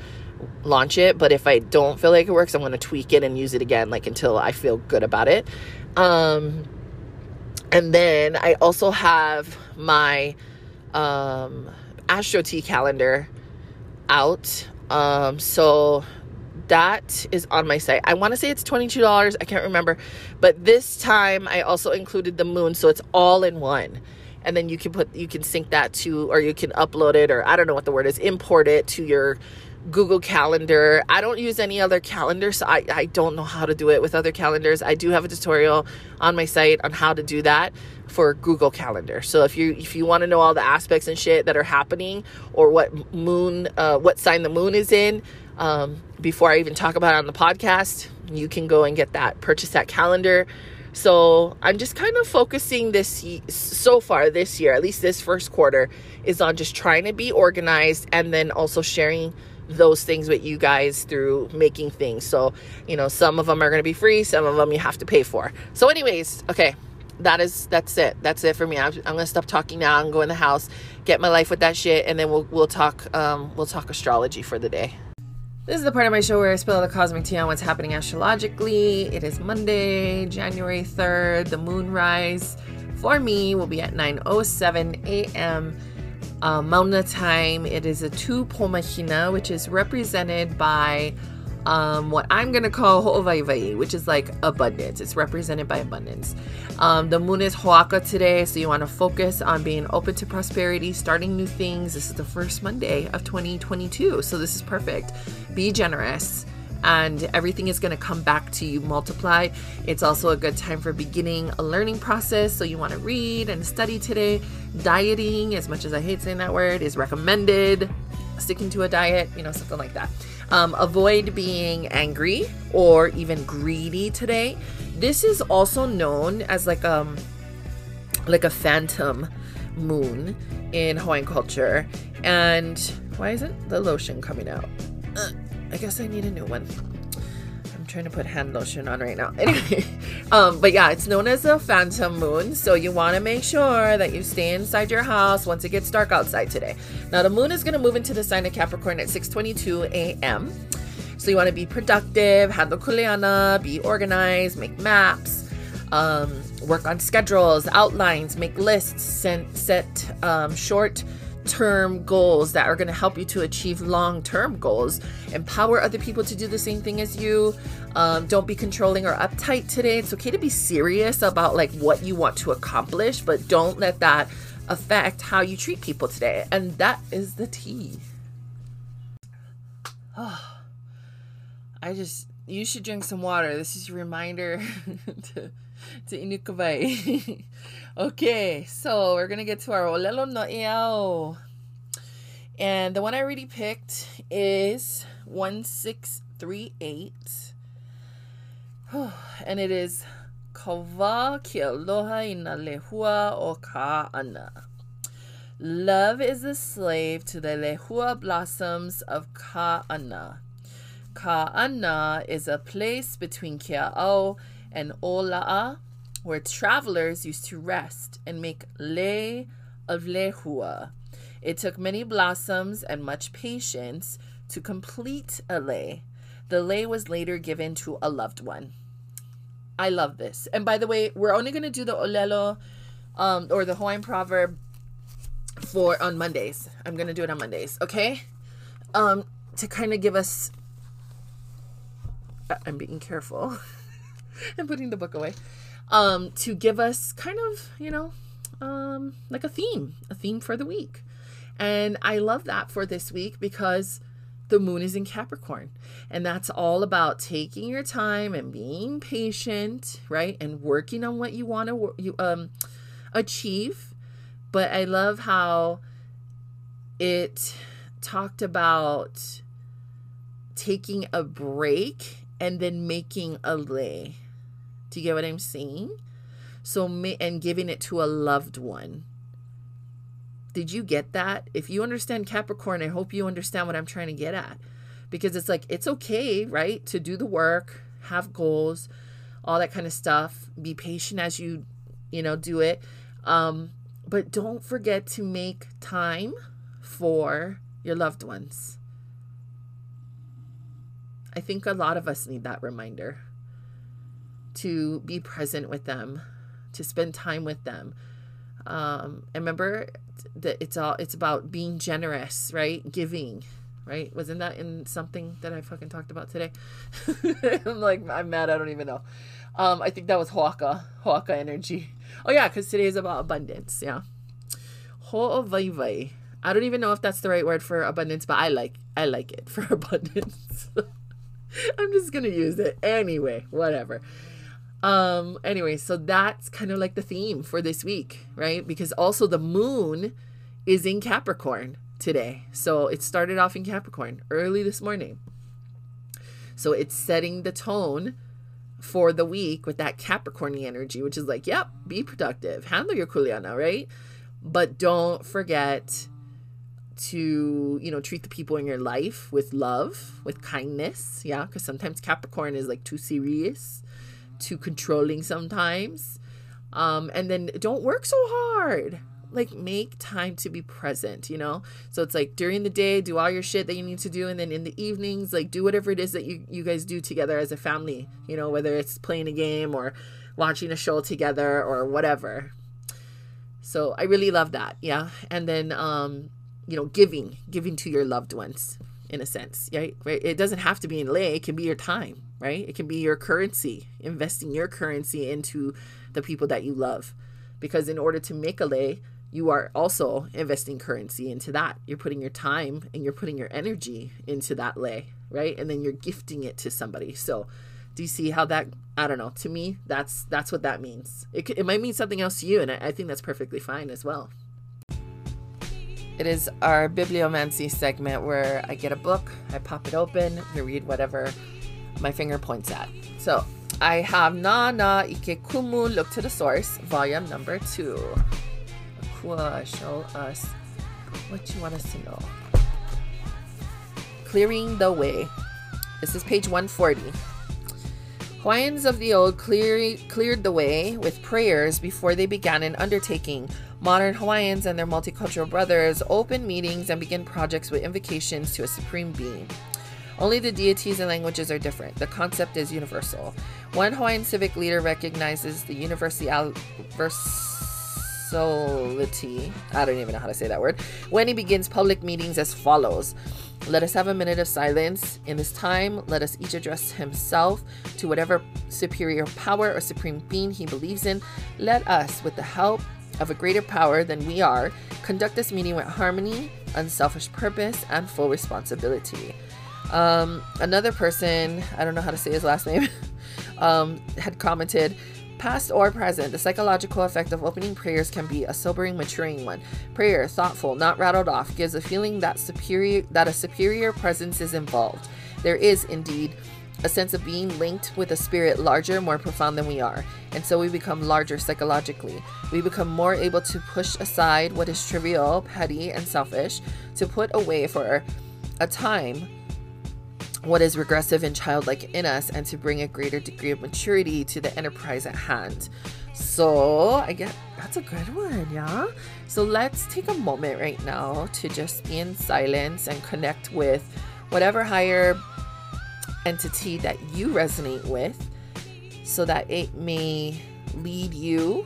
launch it. But if I don't feel like it works, I'm going to tweak it and use it again, like until I feel good about it. Um, and then I also have my um, Astro Tea calendar out. Um, so that is on my site. I want to say it's $22. I can't remember. But this time I also included the moon. So it's all in one. And then you can put, you can sync that to, or you can upload it, or I don't know what the word is, import it to your Google Calendar. I don't use any other calendar, so I, I don't know how to do it with other calendars. I do have a tutorial on my site on how to do that for Google Calendar. So if you if you want to know all the aspects and shit that are happening or what moon uh, what sign the moon is in, um, before I even talk about it on the podcast, you can go and get that, purchase that calendar. So I'm just kind of focusing this so far this year, at least this first quarter, is on just trying to be organized and then also sharing those things with you guys through making things. So, you know, some of them are going to be free, some of them you have to pay for. So, anyways, okay, that is that's it. That's it for me. I'm, I'm to stop talking now and go in the house, get my life with that shit, and then we'll we'll talk um, we'll talk astrology for the day. This is the part of my show where I spill the cosmic tea on what's happening astrologically. It is Monday, January 3rd. The moonrise for me will be at 9:07 a.m. Uh, Mauna time. It is a two pomahina, which is represented by um, what I'm gonna call ho'ovaivai, which is like abundance. It's represented by abundance. Um, the moon is hoaka today, so you want to focus on being open to prosperity, starting new things. This is the first Monday of 2022, so this is perfect. Be generous and everything is going to come back to you multiply. It's also a good time for beginning a learning process. So you want to read and study today. Dieting, as much as I hate saying that word, is recommended. Sticking to a diet, you know, something like that. Um, avoid being angry or even greedy today. This is also known as like um like a phantom moon in Hawaiian culture. And why isn't the lotion coming out? Uh, I guess I need a new one trying to put hand lotion on right now. Anyway, um, but yeah, it's known as a phantom moon. So you want to make sure that you stay inside your house once it gets dark outside today. Now the moon is going to move into the sign of Capricorn at 6:22 a.m. So you want to be productive, handle kuleana, be organized, make maps, um, work on schedules, outlines, make lists, set, set um, short term goals that are going to help you to achieve long term goals. Empower other people to do the same thing as you. Um, don't be controlling or uptight today. It's okay to be serious about like what you want to accomplish, but don't let that affect how you treat people today. And that is the tea. Oh, I just, you should drink some water. This is a reminder to, to Inukabai. Okay, so we're gonna get to our Olelo No'eau. And the one I already picked is 1638. And it is Kava ki aloha ina lehua o ka'ana. Love is a slave to the lehua blossoms of Ka'ana. Ka'ana is a place between Kea'au and Ola'a where travelers used to rest and make lei of lehua. It took many blossoms and much patience to complete a lei. The lei was later given to a loved one. I love this. And by the way, we're only going to do the olelo um, or the Hawaiian proverb for on Mondays. I'm gonna do it on Mondays, okay? Um, to kind of give us. I'm being careful. and putting the book away. Um, to give us kind of, you know, um, like a theme, a theme for the week. And I love that for this week because the moon is in Capricorn. And that's all about taking your time and being patient, right? And working on what you want to um achieve. But I love how it talked about taking a break and then making a lay. Do you get what I'm saying? So and giving it to a loved one. Did you get that? If you understand Capricorn, I hope you understand what I'm trying to get at. Because it's like it's okay, right? To do the work, have goals, all that kind of stuff. Be patient as you, you know, do it. Um, but don't forget to make time for your loved ones. I think a lot of us need that reminder to be present with them, to spend time with them. Um, and remember that it's all it's about being generous, right? Giving, right? Wasn't that in something that I fucking talked about today? I'm like I'm mad. I don't even know. Um, I think that was Hoaka, Hoaka energy. Oh yeah, because today is about abundance. Yeah. Ho'ovaiwai. I don't even know if that's the right word for abundance, but I like I like it for abundance. I'm just gonna use it anyway. Whatever. Um, anyway, so that's kind of like the theme for this week, right? Because also the moon is in Capricorn today. So it started off in Capricorn early this morning. So it's setting the tone for the week with that Capricorny energy, which is like, yep, be productive, handle your kuleana, right? But don't forget to, you know, treat the people in your life with love, with kindness, yeah, because sometimes Capricorn is like too serious too controlling sometimes. Um, and then don't work so hard. Like make time to be present, you know? So it's like during the day, do all your shit that you need to do, and then in the evenings, like do whatever it is that you, you guys do together as a family, you know, whether it's playing a game or watching a show together or whatever. So I really love that. Yeah. And then um, you know, giving, giving to your loved ones in a sense, right? It doesn't have to be in lay, it can be your time right? It can be your currency, investing your currency into the people that you love. Because in order to make a lay, you are also investing currency into that. You're putting your time and you're putting your energy into that lay, right? And then you're gifting it to somebody. So, do you see how that? I don't know. To me, that's that's what that means. It it might mean something else to you, and I, I think that's perfectly fine as well. It is our bibliomancy segment where I get a book, I pop it open, I read whatever my finger points at. So I have Nana I Ke Kumu Look to the Source, volume number two. Akua, show us what you want us to know. Clearing the Way. This is page 140. Hawaiians of the old clear, cleared the way with prayers before they began an undertaking. Modern Hawaiians and their multicultural brothers open meetings and begin projects with invocations to a supreme being. Only the deities and languages are different. The concept is universal. One Hawaiian civic leader recognizes the universality. I don't even know how to say that word. When he begins public meetings as follows. Let us have a minute of silence. In this time, let us each address himself to whatever superior power or supreme being he believes in. Let us, with the help of a greater power than we are, conduct this meeting with harmony, unselfish purpose, and full responsibility. Um, another person, I don't know how to say his last name, um, had commented, Past or present, the psychological effect of opening prayers can be a sobering, maturing one. Prayer, thoughtful, not rattled off, gives a feeling that superior that a superior presence is involved. There is indeed a sense of being linked with a spirit larger, more profound than we are, and so we become larger psychologically. We become more able to push aside what is trivial, petty, and selfish, to put away for a time what is regressive and childlike in us and to bring a greater degree of maturity to the enterprise at hand. So, I get that's a good one, yeah? So, let's take a moment right now to just be in silence and connect with whatever higher entity that you resonate with so that it may lead you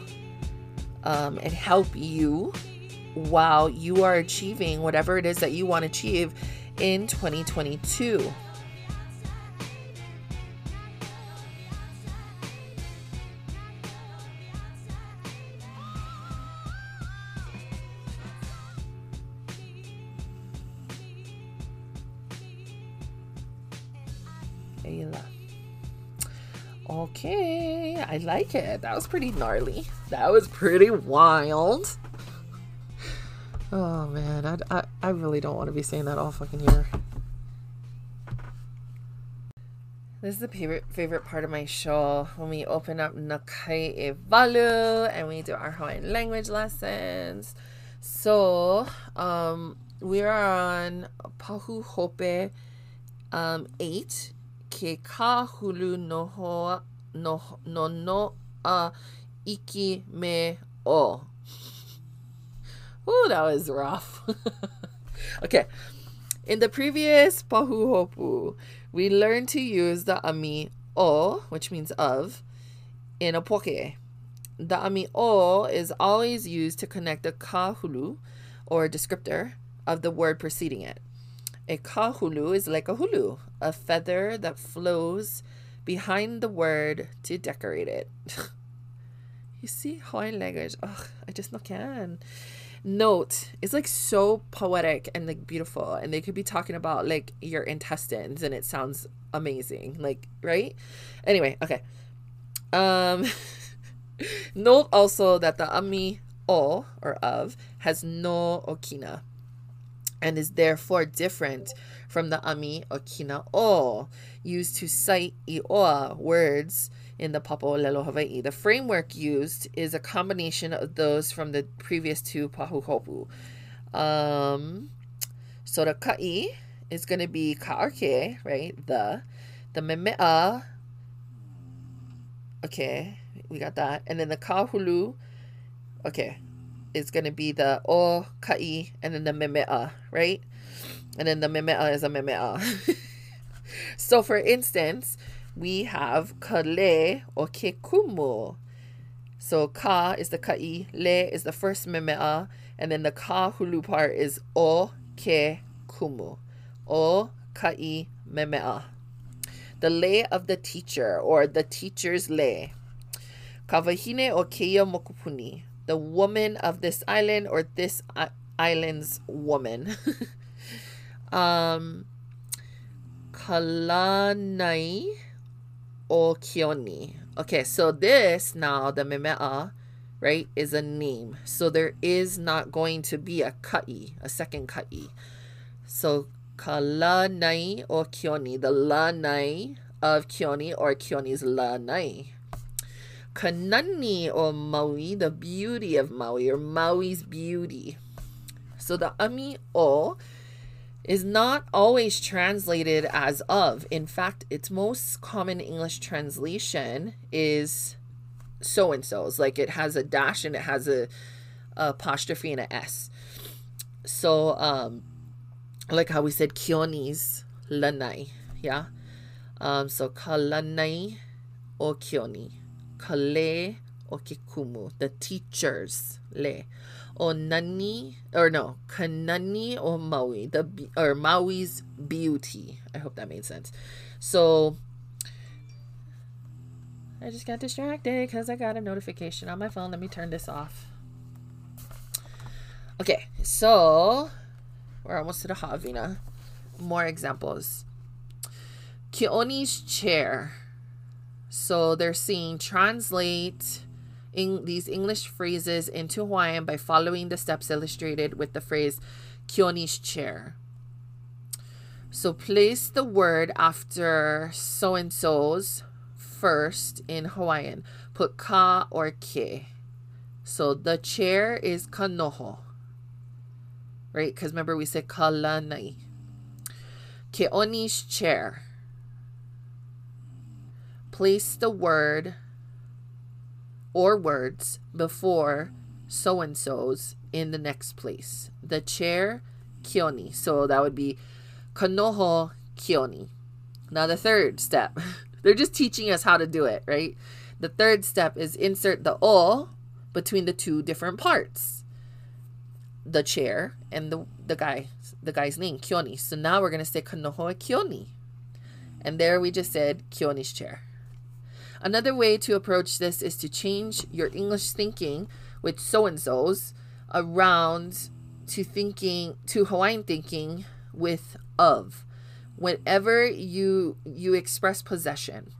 um, and help you while you are achieving whatever it is that you want to achieve in 2022. Like it. That was pretty gnarly. That was pretty wild. Oh man, I, I, I really don't want to be saying that all fucking year. This is the favorite favorite part of my show when we open up Na Kai 'Ewalu and we do our Hawaiian language lessons. So, um, we are on Pahu Hopu um, 8 ke kahulu noho no no no a iki me o. Ooh, that was rough. okay. In the previous pahuhopu, we learned to use the ami o, which means of, in a poke. The ami o is always used to connect a kahulu, or descriptor, of the word preceding it. A kahulu is like a hulu, a feather that flows behind the word to decorate it. you see Hawaiian language. Ugh, I just not can. Note, it's like so poetic and like beautiful, and they could be talking about like your intestines, and it sounds amazing. Like, right? Anyway, okay. Um note also that the ami o or of has no okina and is therefore different from the ami okina o used to cite ioa words in the Papo Lelo Hawaii. The framework used is a combination of those from the previous two pahuhopu. Um, so the ka'i is going to be ka'arke, right? The. The meme'a, okay, we got that. And then the kahulu, okay, is going to be the o ka'i and then the meme'a, right? And then the meme'a is a meme'a. so for instance, we have kale or kekumu. So ka is the ka'i, le is the first meme'a, and then the kahulu part is o ke kumu. O ka'i meme'a. The lay of the teacher or the teacher's lay. Kawahine o keia mokupuni the woman of this island or this island's woman. um, Kalanai o Kioni. Okay, so this now, the Memea, right, is a name. So there is not going to be a ka'i, a second ka'i. So Kalanai o Kioni, the lanai of Kioni or Kioni's lanai. Kanani or Maui, the beauty of Maui or Maui's beauty. So the ami o is not always translated as of. In fact, its most common English translation is so and so's. Like it has a dash and it has a, a apostrophe and a S. So um like how we said Kioni's lanai, yeah. Um so kalanai or Kioni kale kikumu, the teachers le. O nani, or no, kanani o Maui, the or Maui's beauty. I hope that made sense. So I just got distracted because I got a notification on my phone. Let me turn this off. Okay, so we're almost to the Havina. More examples. Kioni's chair. So they're seeing translate in these English phrases into Hawaiian by following the steps illustrated with the phrase Kioni's chair. So place the word after so and so's first in Hawaiian. Put ka or ke. So the chair is kanoho. Right? Because remember we said kalanai. Keoni's chair place the word or words before so and so's in the next place. The chair, kioni. So that would be kanoho kioni. Now, the third step, they're just teaching us how to do it, right? The third step is insert the o between the two different parts. the chair and the the guy the guy's name Kioni. So now we're gonna say Kanoho Kioni, and there we just said Kioni's chair. Another way to approach this is to change your English thinking with so and so's around to thinking to Hawaiian thinking with of. Whenever you you express possession,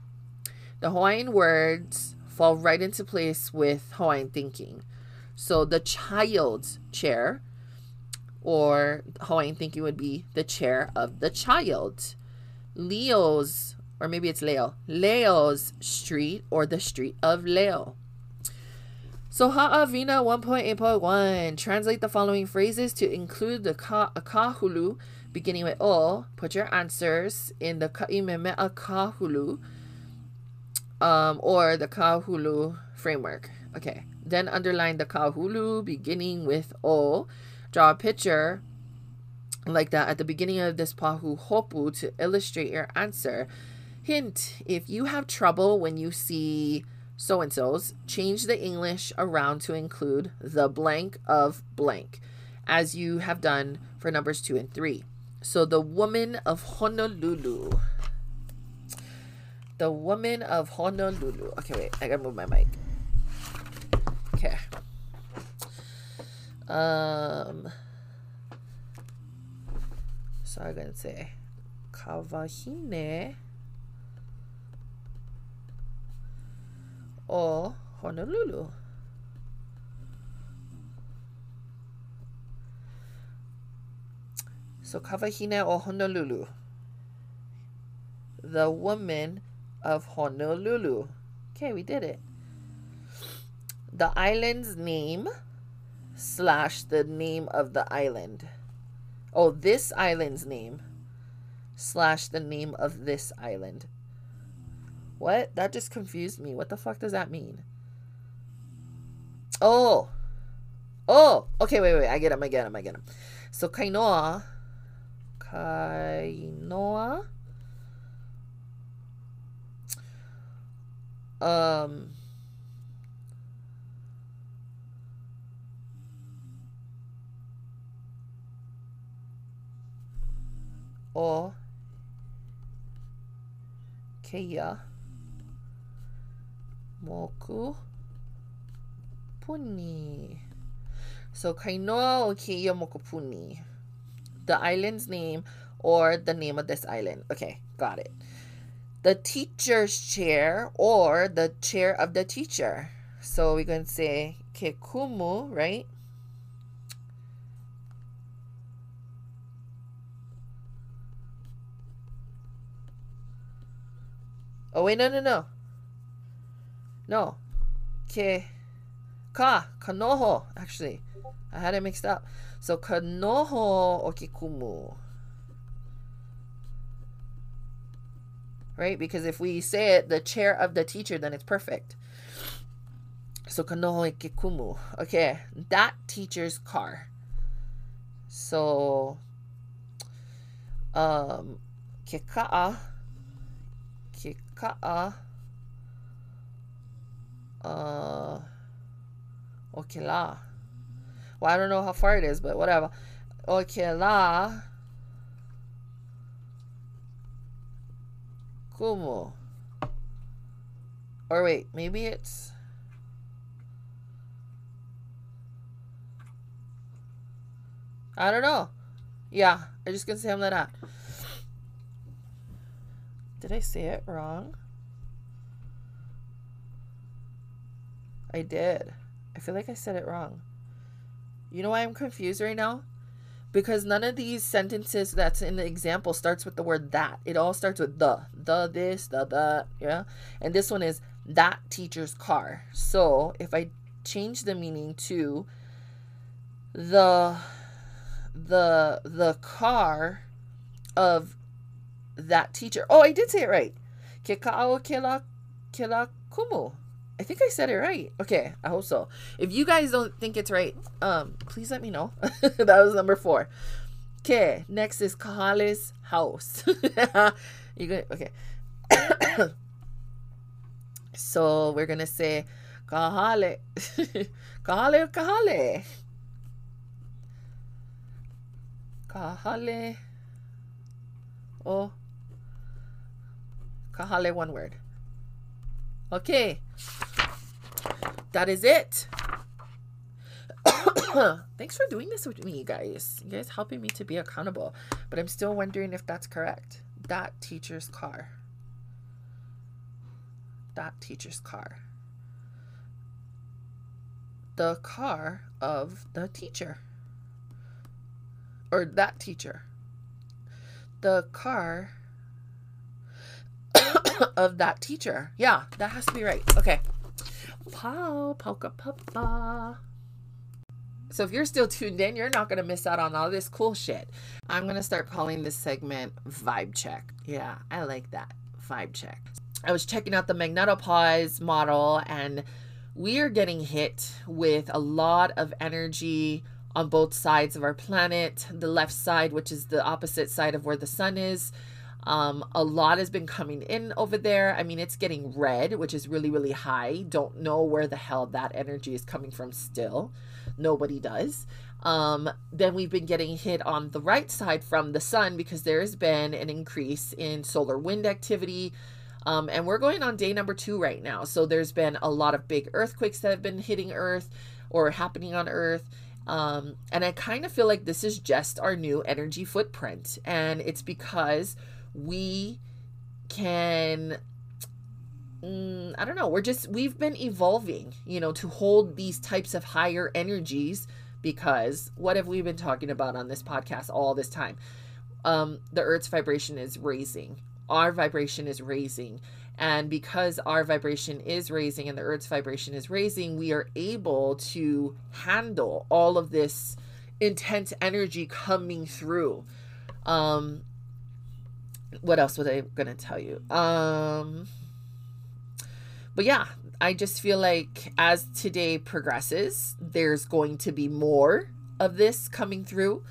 the Hawaiian words fall right into place with Hawaiian thinking. So the child's chair, or Hawaiian thinking would be the chair of the child. Leo's, or maybe it's Leo, Leo's street, or the street of Leo. So Ha'avina 1.8.1 translate the following phrases to include the ka, kahulu beginning with o. Put your answers in the ka'imeme'a kahulu um, or the kahulu framework. Okay. Then underline the kahulu beginning with o. Draw a picture like that at the beginning of this pahu hopu to illustrate your answer. Hint, if you have trouble when you see so and so's, change the English around to include the blank of blank, as you have done for numbers two and three. So the woman of Honolulu. The woman of Honolulu. Okay, wait, I gotta move my mic. Okay. Um. So I'm gonna say Kawahine or Honolulu. So Kawahine or Honolulu. The woman of Honolulu. Okay, we did it the island's name slash the name of the island. Oh, this island's name slash the name of this island. What? That just confused me. What the fuck does that mean? Oh. Oh. Okay, wait, wait. I get him. I get him. I get him. So Kainoa. Kainoa. Um o keia moku puni. So kainoa o keia moku puni. The island's name or the name of this island. Okay, got it. The teacher's chair or the chair of the teacher. So we're going to say kekumu, right? Oh wait, no, no, no. No. Ke ka kanoho. Actually, I had it mixed up. So kanoho okikumu. Right? Because if we say it, the chair of the teacher, then it's perfect. So kanoho okikumu. Okay, that teacher's car. So um keka'a ka'a uh okay la. Well I don't know how far it is but whatever. Okay la. Kumu. Or wait maybe it's I don't know. Yeah I'm just gonna say I'm that did I say it wrong? I did. I feel like I said it wrong. You know why I'm confused right now? Because none of these sentences that's in the example starts with the word that. It all starts with the. The this, the that, yeah? And this one is that teacher's car. So if I change the meaning to the the the car of that teacher. Oh, I did say it right. Kekao kela kela kumu. I think I said it right. Okay, I hope so. If you guys don't think it's right, um, please let me know. that was number four. Okay, next is Kahale's house. you good? Okay. so we're gonna say Kahale. Kahale Kahale. Kahale. Oh. Kahale, one word. Okay. That is it. Thanks for doing this with me, you guys. You guys helping me to be accountable. But I'm still wondering if that's correct. That teacher's car. That teacher's car. The car of the teacher. Or that teacher. The car of that teacher. Yeah, that has to be right. Okay. Pow, polka papa. So if you're still tuned in, you're not going to miss out on all this cool shit. I'm going to start calling this segment Vibe Check. Yeah, I like that. Vibe Check. I was checking out the Magnetopause model and we are getting hit with a lot of energy on both sides of our planet. The left side, which is the opposite side of where the sun is, um, a lot has been coming in over there. I mean, it's getting red, which is really, really high. Don't know where the hell that energy is coming from still. Nobody does. Um, then we've been getting hit on the right side from the sun because there has been an increase in solar wind activity. Um, and we're going on day number two right now. So there's been a lot of big earthquakes that have been hitting Earth or happening on Earth. Um, and I kind of feel like this is just our new energy footprint. And it's because we can mm, I don't know, we're just, we've been evolving, you know, to hold these types of higher energies because what have we been talking about on this podcast all this time? Um, the earth's vibration is raising, our vibration is raising. And because our vibration is raising and the earth's vibration is raising, we are able to handle all of this intense energy coming through. Um, what else was I to tell you? Um, but yeah, I just feel like as today progresses, there's going to be more of this coming through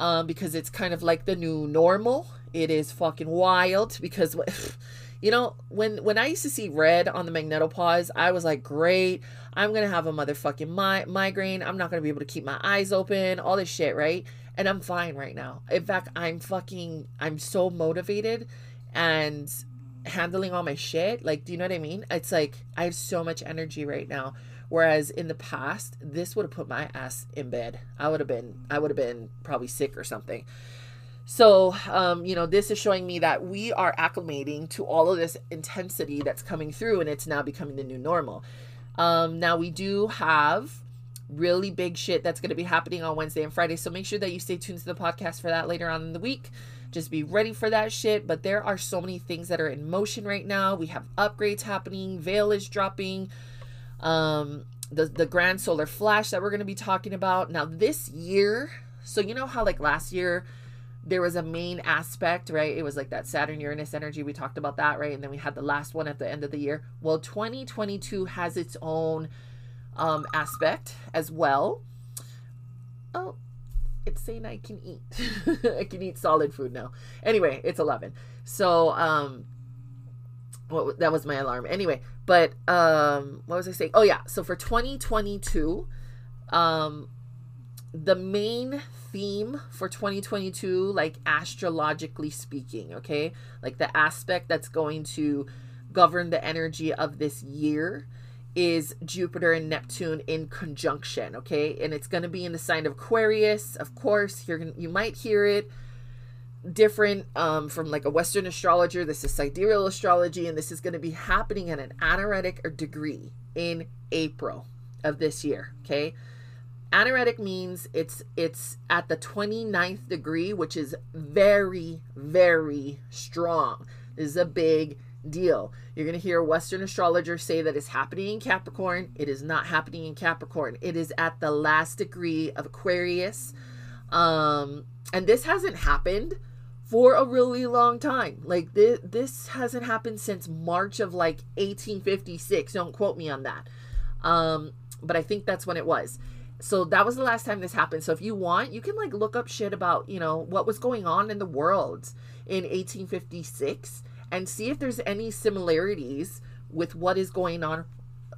um, because it's kind of like the new normal. It is fucking wild because, you know, when when I used to see red on the magnetopause, I was like, great, I'm gonna have a motherfucking mi- migraine. I'm not gonna be able to keep my eyes open, all this shit, right? And I'm fine right now. In fact, I'm fucking, I'm so motivated and handling all my shit. Like, do you know what I mean? It's like I have so much energy right now. Whereas in the past, this would have put my ass in bed. I would have been, I would have been probably sick or something. So, um, you know, this is showing me that we are acclimating to all of this intensity that's coming through and it's now becoming the new normal. Um, now, we do have really big shit that's going to be happening on Wednesday and Friday. So make sure that you stay tuned to the podcast for that later on in the week. Just be ready for that shit. But there are so many things that are in motion right now. We have upgrades happening. Veil is dropping. Um, the the grand solar flash that we're going to be talking about now this year. So you know how like last year there was a main aspect, right? It was like that Saturn Uranus energy. We talked about that, right? And then we had the last one at the end of the year. Well, 2022 has its own um, aspect as well. Oh, it's saying I can eat. I can eat solid food now. Anyway, it's 11. So, um, what that was my alarm. Anyway, but um, what was I saying? Oh yeah. So for 2022, um, the main theme for 2022, like astrologically speaking, okay, like the aspect that's going to govern the energy of this year is Jupiter and Neptune in conjunction, okay? And it's going to be in the sign of Aquarius. Of course, you're going you might hear it different um, from like a Western astrologer. This is sidereal astrology, and this is going to be happening at an anaretic degree in April of this year, okay? Anaretic means it's it's at the 29th degree, which is very, very strong. This is a big deal. You're going to hear Western astrologers say that it's happening in Capricorn. It is not happening in Capricorn. It is at the last degree of Aquarius. Um, and this hasn't happened for a really long time. Like this, this hasn't happened since March of like 1856. Don't quote me on that. Um, but I think that's when it was. So that was the last time this happened. So if you want, you can like look up shit about, you know, what was going on in the world in 1856 and see if there's any similarities with what is going on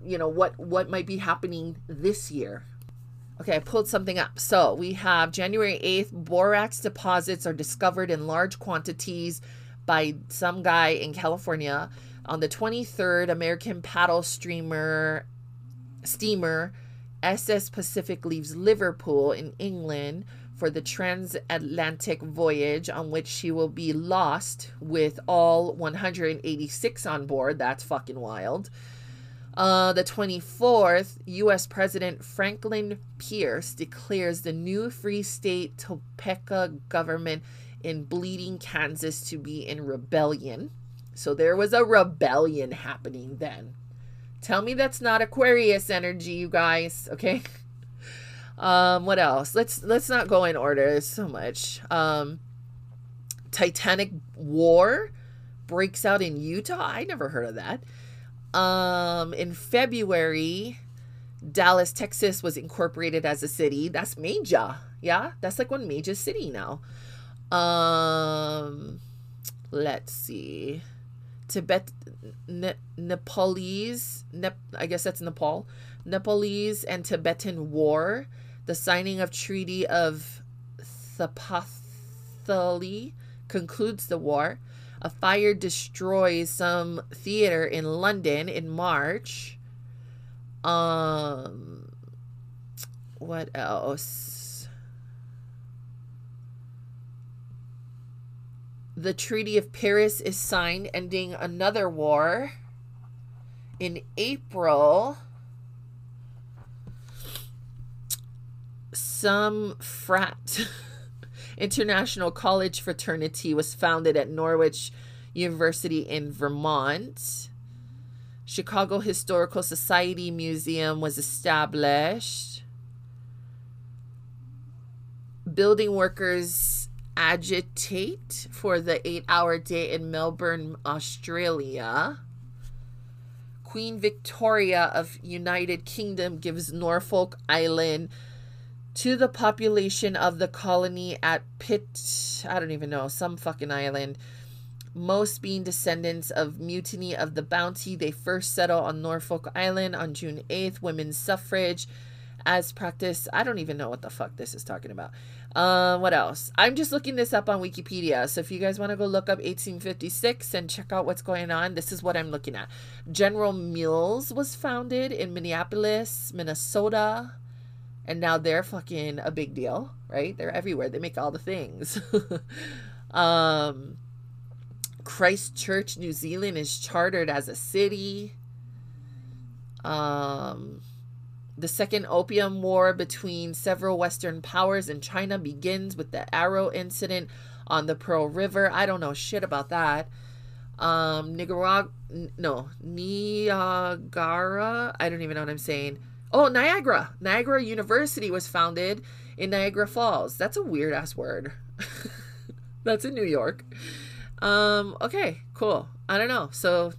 you know what what might be happening this year Okay, I pulled something up. So we have January 8th, borax deposits are discovered in large quantities by some guy in California. On the 23rd, American paddle streamer steamer SS Pacific leaves Liverpool in England for the transatlantic voyage on which she will be lost with all 186 on board. That's fucking wild. Uh, the 24th, U.S. President Franklin Pierce declares the new Free State Topeka government in Bleeding, Kansas to be in rebellion. So there was a rebellion happening then. Tell me that's not Aquarius energy, you guys, okay? Um, what else? Let's let's not go in order. There's so much. Um, Tintic War breaks out in Utah. I never heard of that. Um, in February, Dallas, Texas was incorporated as a city. That's major. Yeah, that's like one major city now. Um, let's see. Tibet, ne- Nepalese, Nep- I guess that's Nepal. Nepalese and Tibetan War, the signing of Treaty of Thapathali concludes the war. A fire destroys some theater in London in March. Um, what else? The Treaty of Paris is signed, ending another war. In April, some frat. International College Fraternity was founded at Norwich University in Vermont. Chicago Historical Society Museum was established. Building workers agitate for the eight hour day in Melbourne, Australia. Queen Victoria of United Kingdom gives Norfolk Island to the population of the colony at Pitt, I don't even know, some fucking island. Most being descendants of mutiny of the Bounty, they first settle on Norfolk Island on June 8th. Women's suffrage as practice. I don't even know what the fuck this is talking about. Uh, what else? I'm just looking this up on Wikipedia. So if you guys want to go look up 1856 and check out what's going on, this is what I'm looking at. General Mills was founded in Minneapolis, Minnesota and now they're fucking a big deal, right? They're everywhere. They make all the things. um, Christchurch, New Zealand is chartered as a city. Um, the Second Opium War between several Western powers and China begins with the Arrow incident on the Pearl River. I don't know shit about that. Um, Nicaragua, no, Niagara. I don't even know what I'm saying Oh, Niagara. Niagara University was founded in Niagara Falls. That's a weird ass word. That's in New York. Um, okay, cool. I don't know. So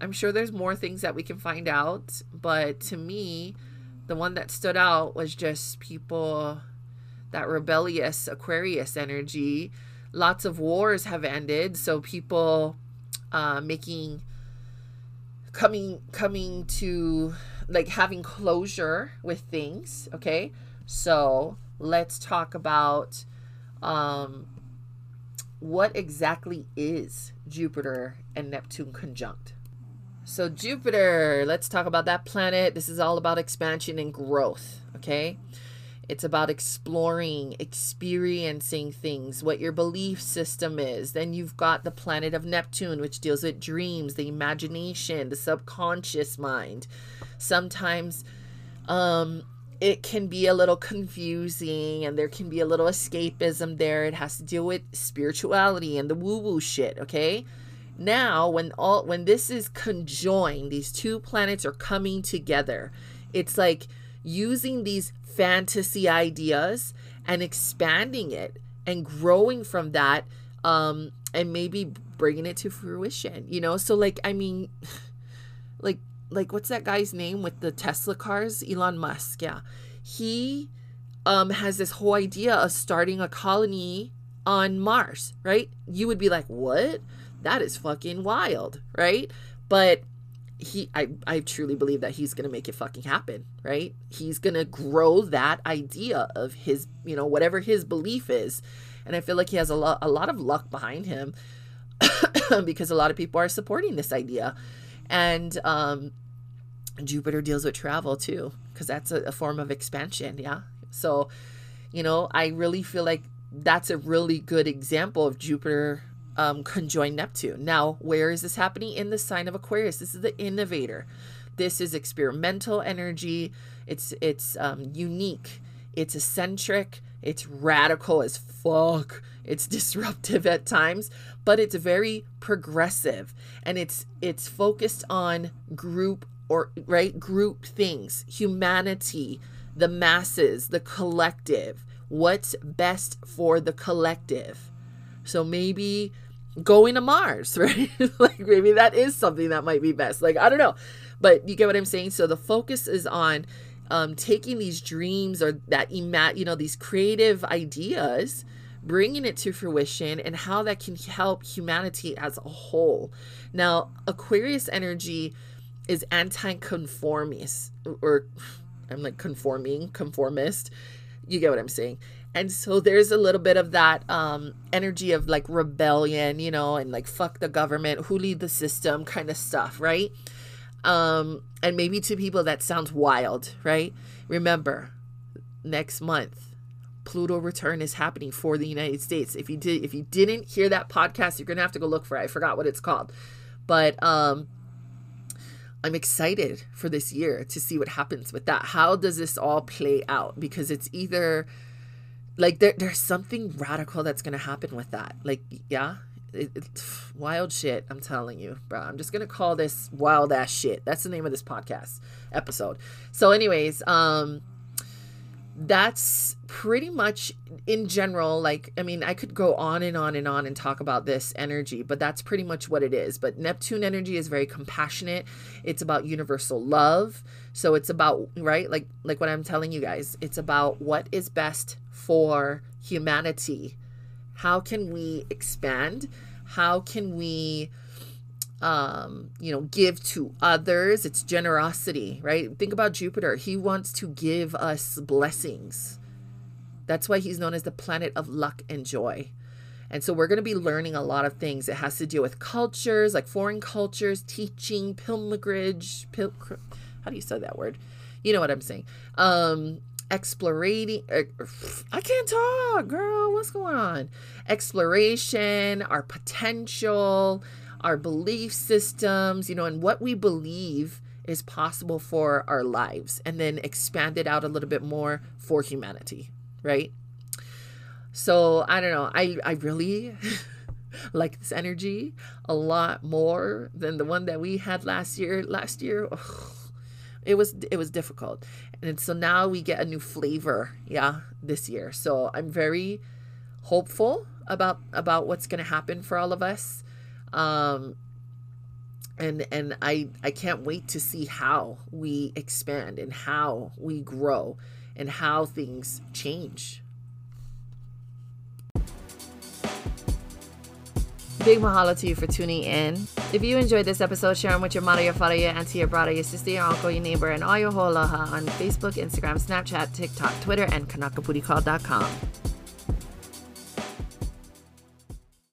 I'm sure there's more things that we can find out, but to me, the one that stood out was just people that rebellious Aquarius energy. Lots of wars have ended, so people uh, making coming coming to like having closure with things. Okay. So let's talk about um, what exactly is Jupiter and Neptune conjunct. So, Jupiter, let's talk about that planet. This is all about expansion and growth. Okay. It's about exploring, experiencing things, what your belief system is. Then you've got the planet of Neptune, which deals with dreams, the imagination, the subconscious mind. Sometimes um, it can be a little confusing and there can be a little escapism there. It has to deal with spirituality and the woo woo shit, okay? Now, when all when this is conjoined, these two planets are coming together. It's like using these fantasy ideas and expanding it and growing from that um and maybe bringing it to fruition you know? So like i mean like like what's that guy's name with the tesla cars? Elon musk yeah. He um has this whole idea of starting a colony on mars right? You would be like what? That is fucking wild right? But he I, I truly believe that he's gonna make it fucking happen right? He's gonna grow that idea of his you know whatever his belief is. And i feel like he has a lot a lot of luck behind him because a lot of people are supporting this idea. And um jupiter deals with travel too because that's a, a form of expansion yeah? So you know i really feel like that's a really good example of jupiter um, conjoined Neptune. Now, where is this happening? In the sign of Aquarius. This is the innovator. This is experimental energy. It's it's um, unique. It's eccentric. It's radical as fuck. It's disruptive at times, but it's very progressive, and it's it's focused on group or right group things, humanity, the masses, the collective. What's best for the collective? So maybe going to Mars, right? like maybe that is something that might be best. Like I don't know, but you get what I'm saying. So the focus is on um, taking these dreams or that ima- you know these creative ideas, bringing it to fruition, and how that can help humanity as a whole. Now Aquarius energy is anti-conformist, or I'm like conforming, conformist. You get what I'm saying and so there's a little bit of that um, energy of like rebellion you know and like fuck the government who lead the system kind of stuff right? Um, and maybe to people that sounds wild right? Remember next month pluto return is happening for the united states. If you did if you didn't hear that podcast you're gonna have to go look for it. I forgot what it's called. But um I'm excited for this year to see what happens with that. How does this all play out? Because it's either like there, there's something radical that's gonna happen with that. Like yeah? It, it, wild shit i'm telling you bro i'm just gonna call this wild ass shit. That's the name of this podcast episode. So anyways um that's pretty much in general like i mean i could go on and on and on and talk about this energy but that's pretty much what it is. But neptune energy is very compassionate. It's about universal love. So it's about right? Like like what i'm telling you guys it's about what is best for humanity how can we expand how can we um, you know, give to others. It's generosity, right? Think about Jupiter. He wants to give us blessings. That's why he's known as the planet of luck and joy. And so we're going to be learning a lot of things. It has to do with cultures, like foreign cultures, teaching, pilgrimage, pil- how do you say that word? You know what I'm saying. Um, explorating uh, I can't talk, girl. What's going on? Exploration, our potential, our belief systems, you know, and what we believe is possible for our lives, and then expand it out a little bit more for humanity, right? So I don't know. I I really like this energy a lot more than the one that we had last year. Last year, it was it was difficult, and so now we get a new flavor, yeah, this year. So I'm very hopeful about about what's going to happen for all of us um, and and I I can't wait to see how we expand and how we grow and how things change. Big mahalo to you for tuning in. If you enjoyed this episode, share them with your mother, your father, your auntie, your brother, your sister, your uncle, your neighbor, and all your whole on Facebook, Instagram, Snapchat, TikTok, Twitter, and KanakaPudiCall.com.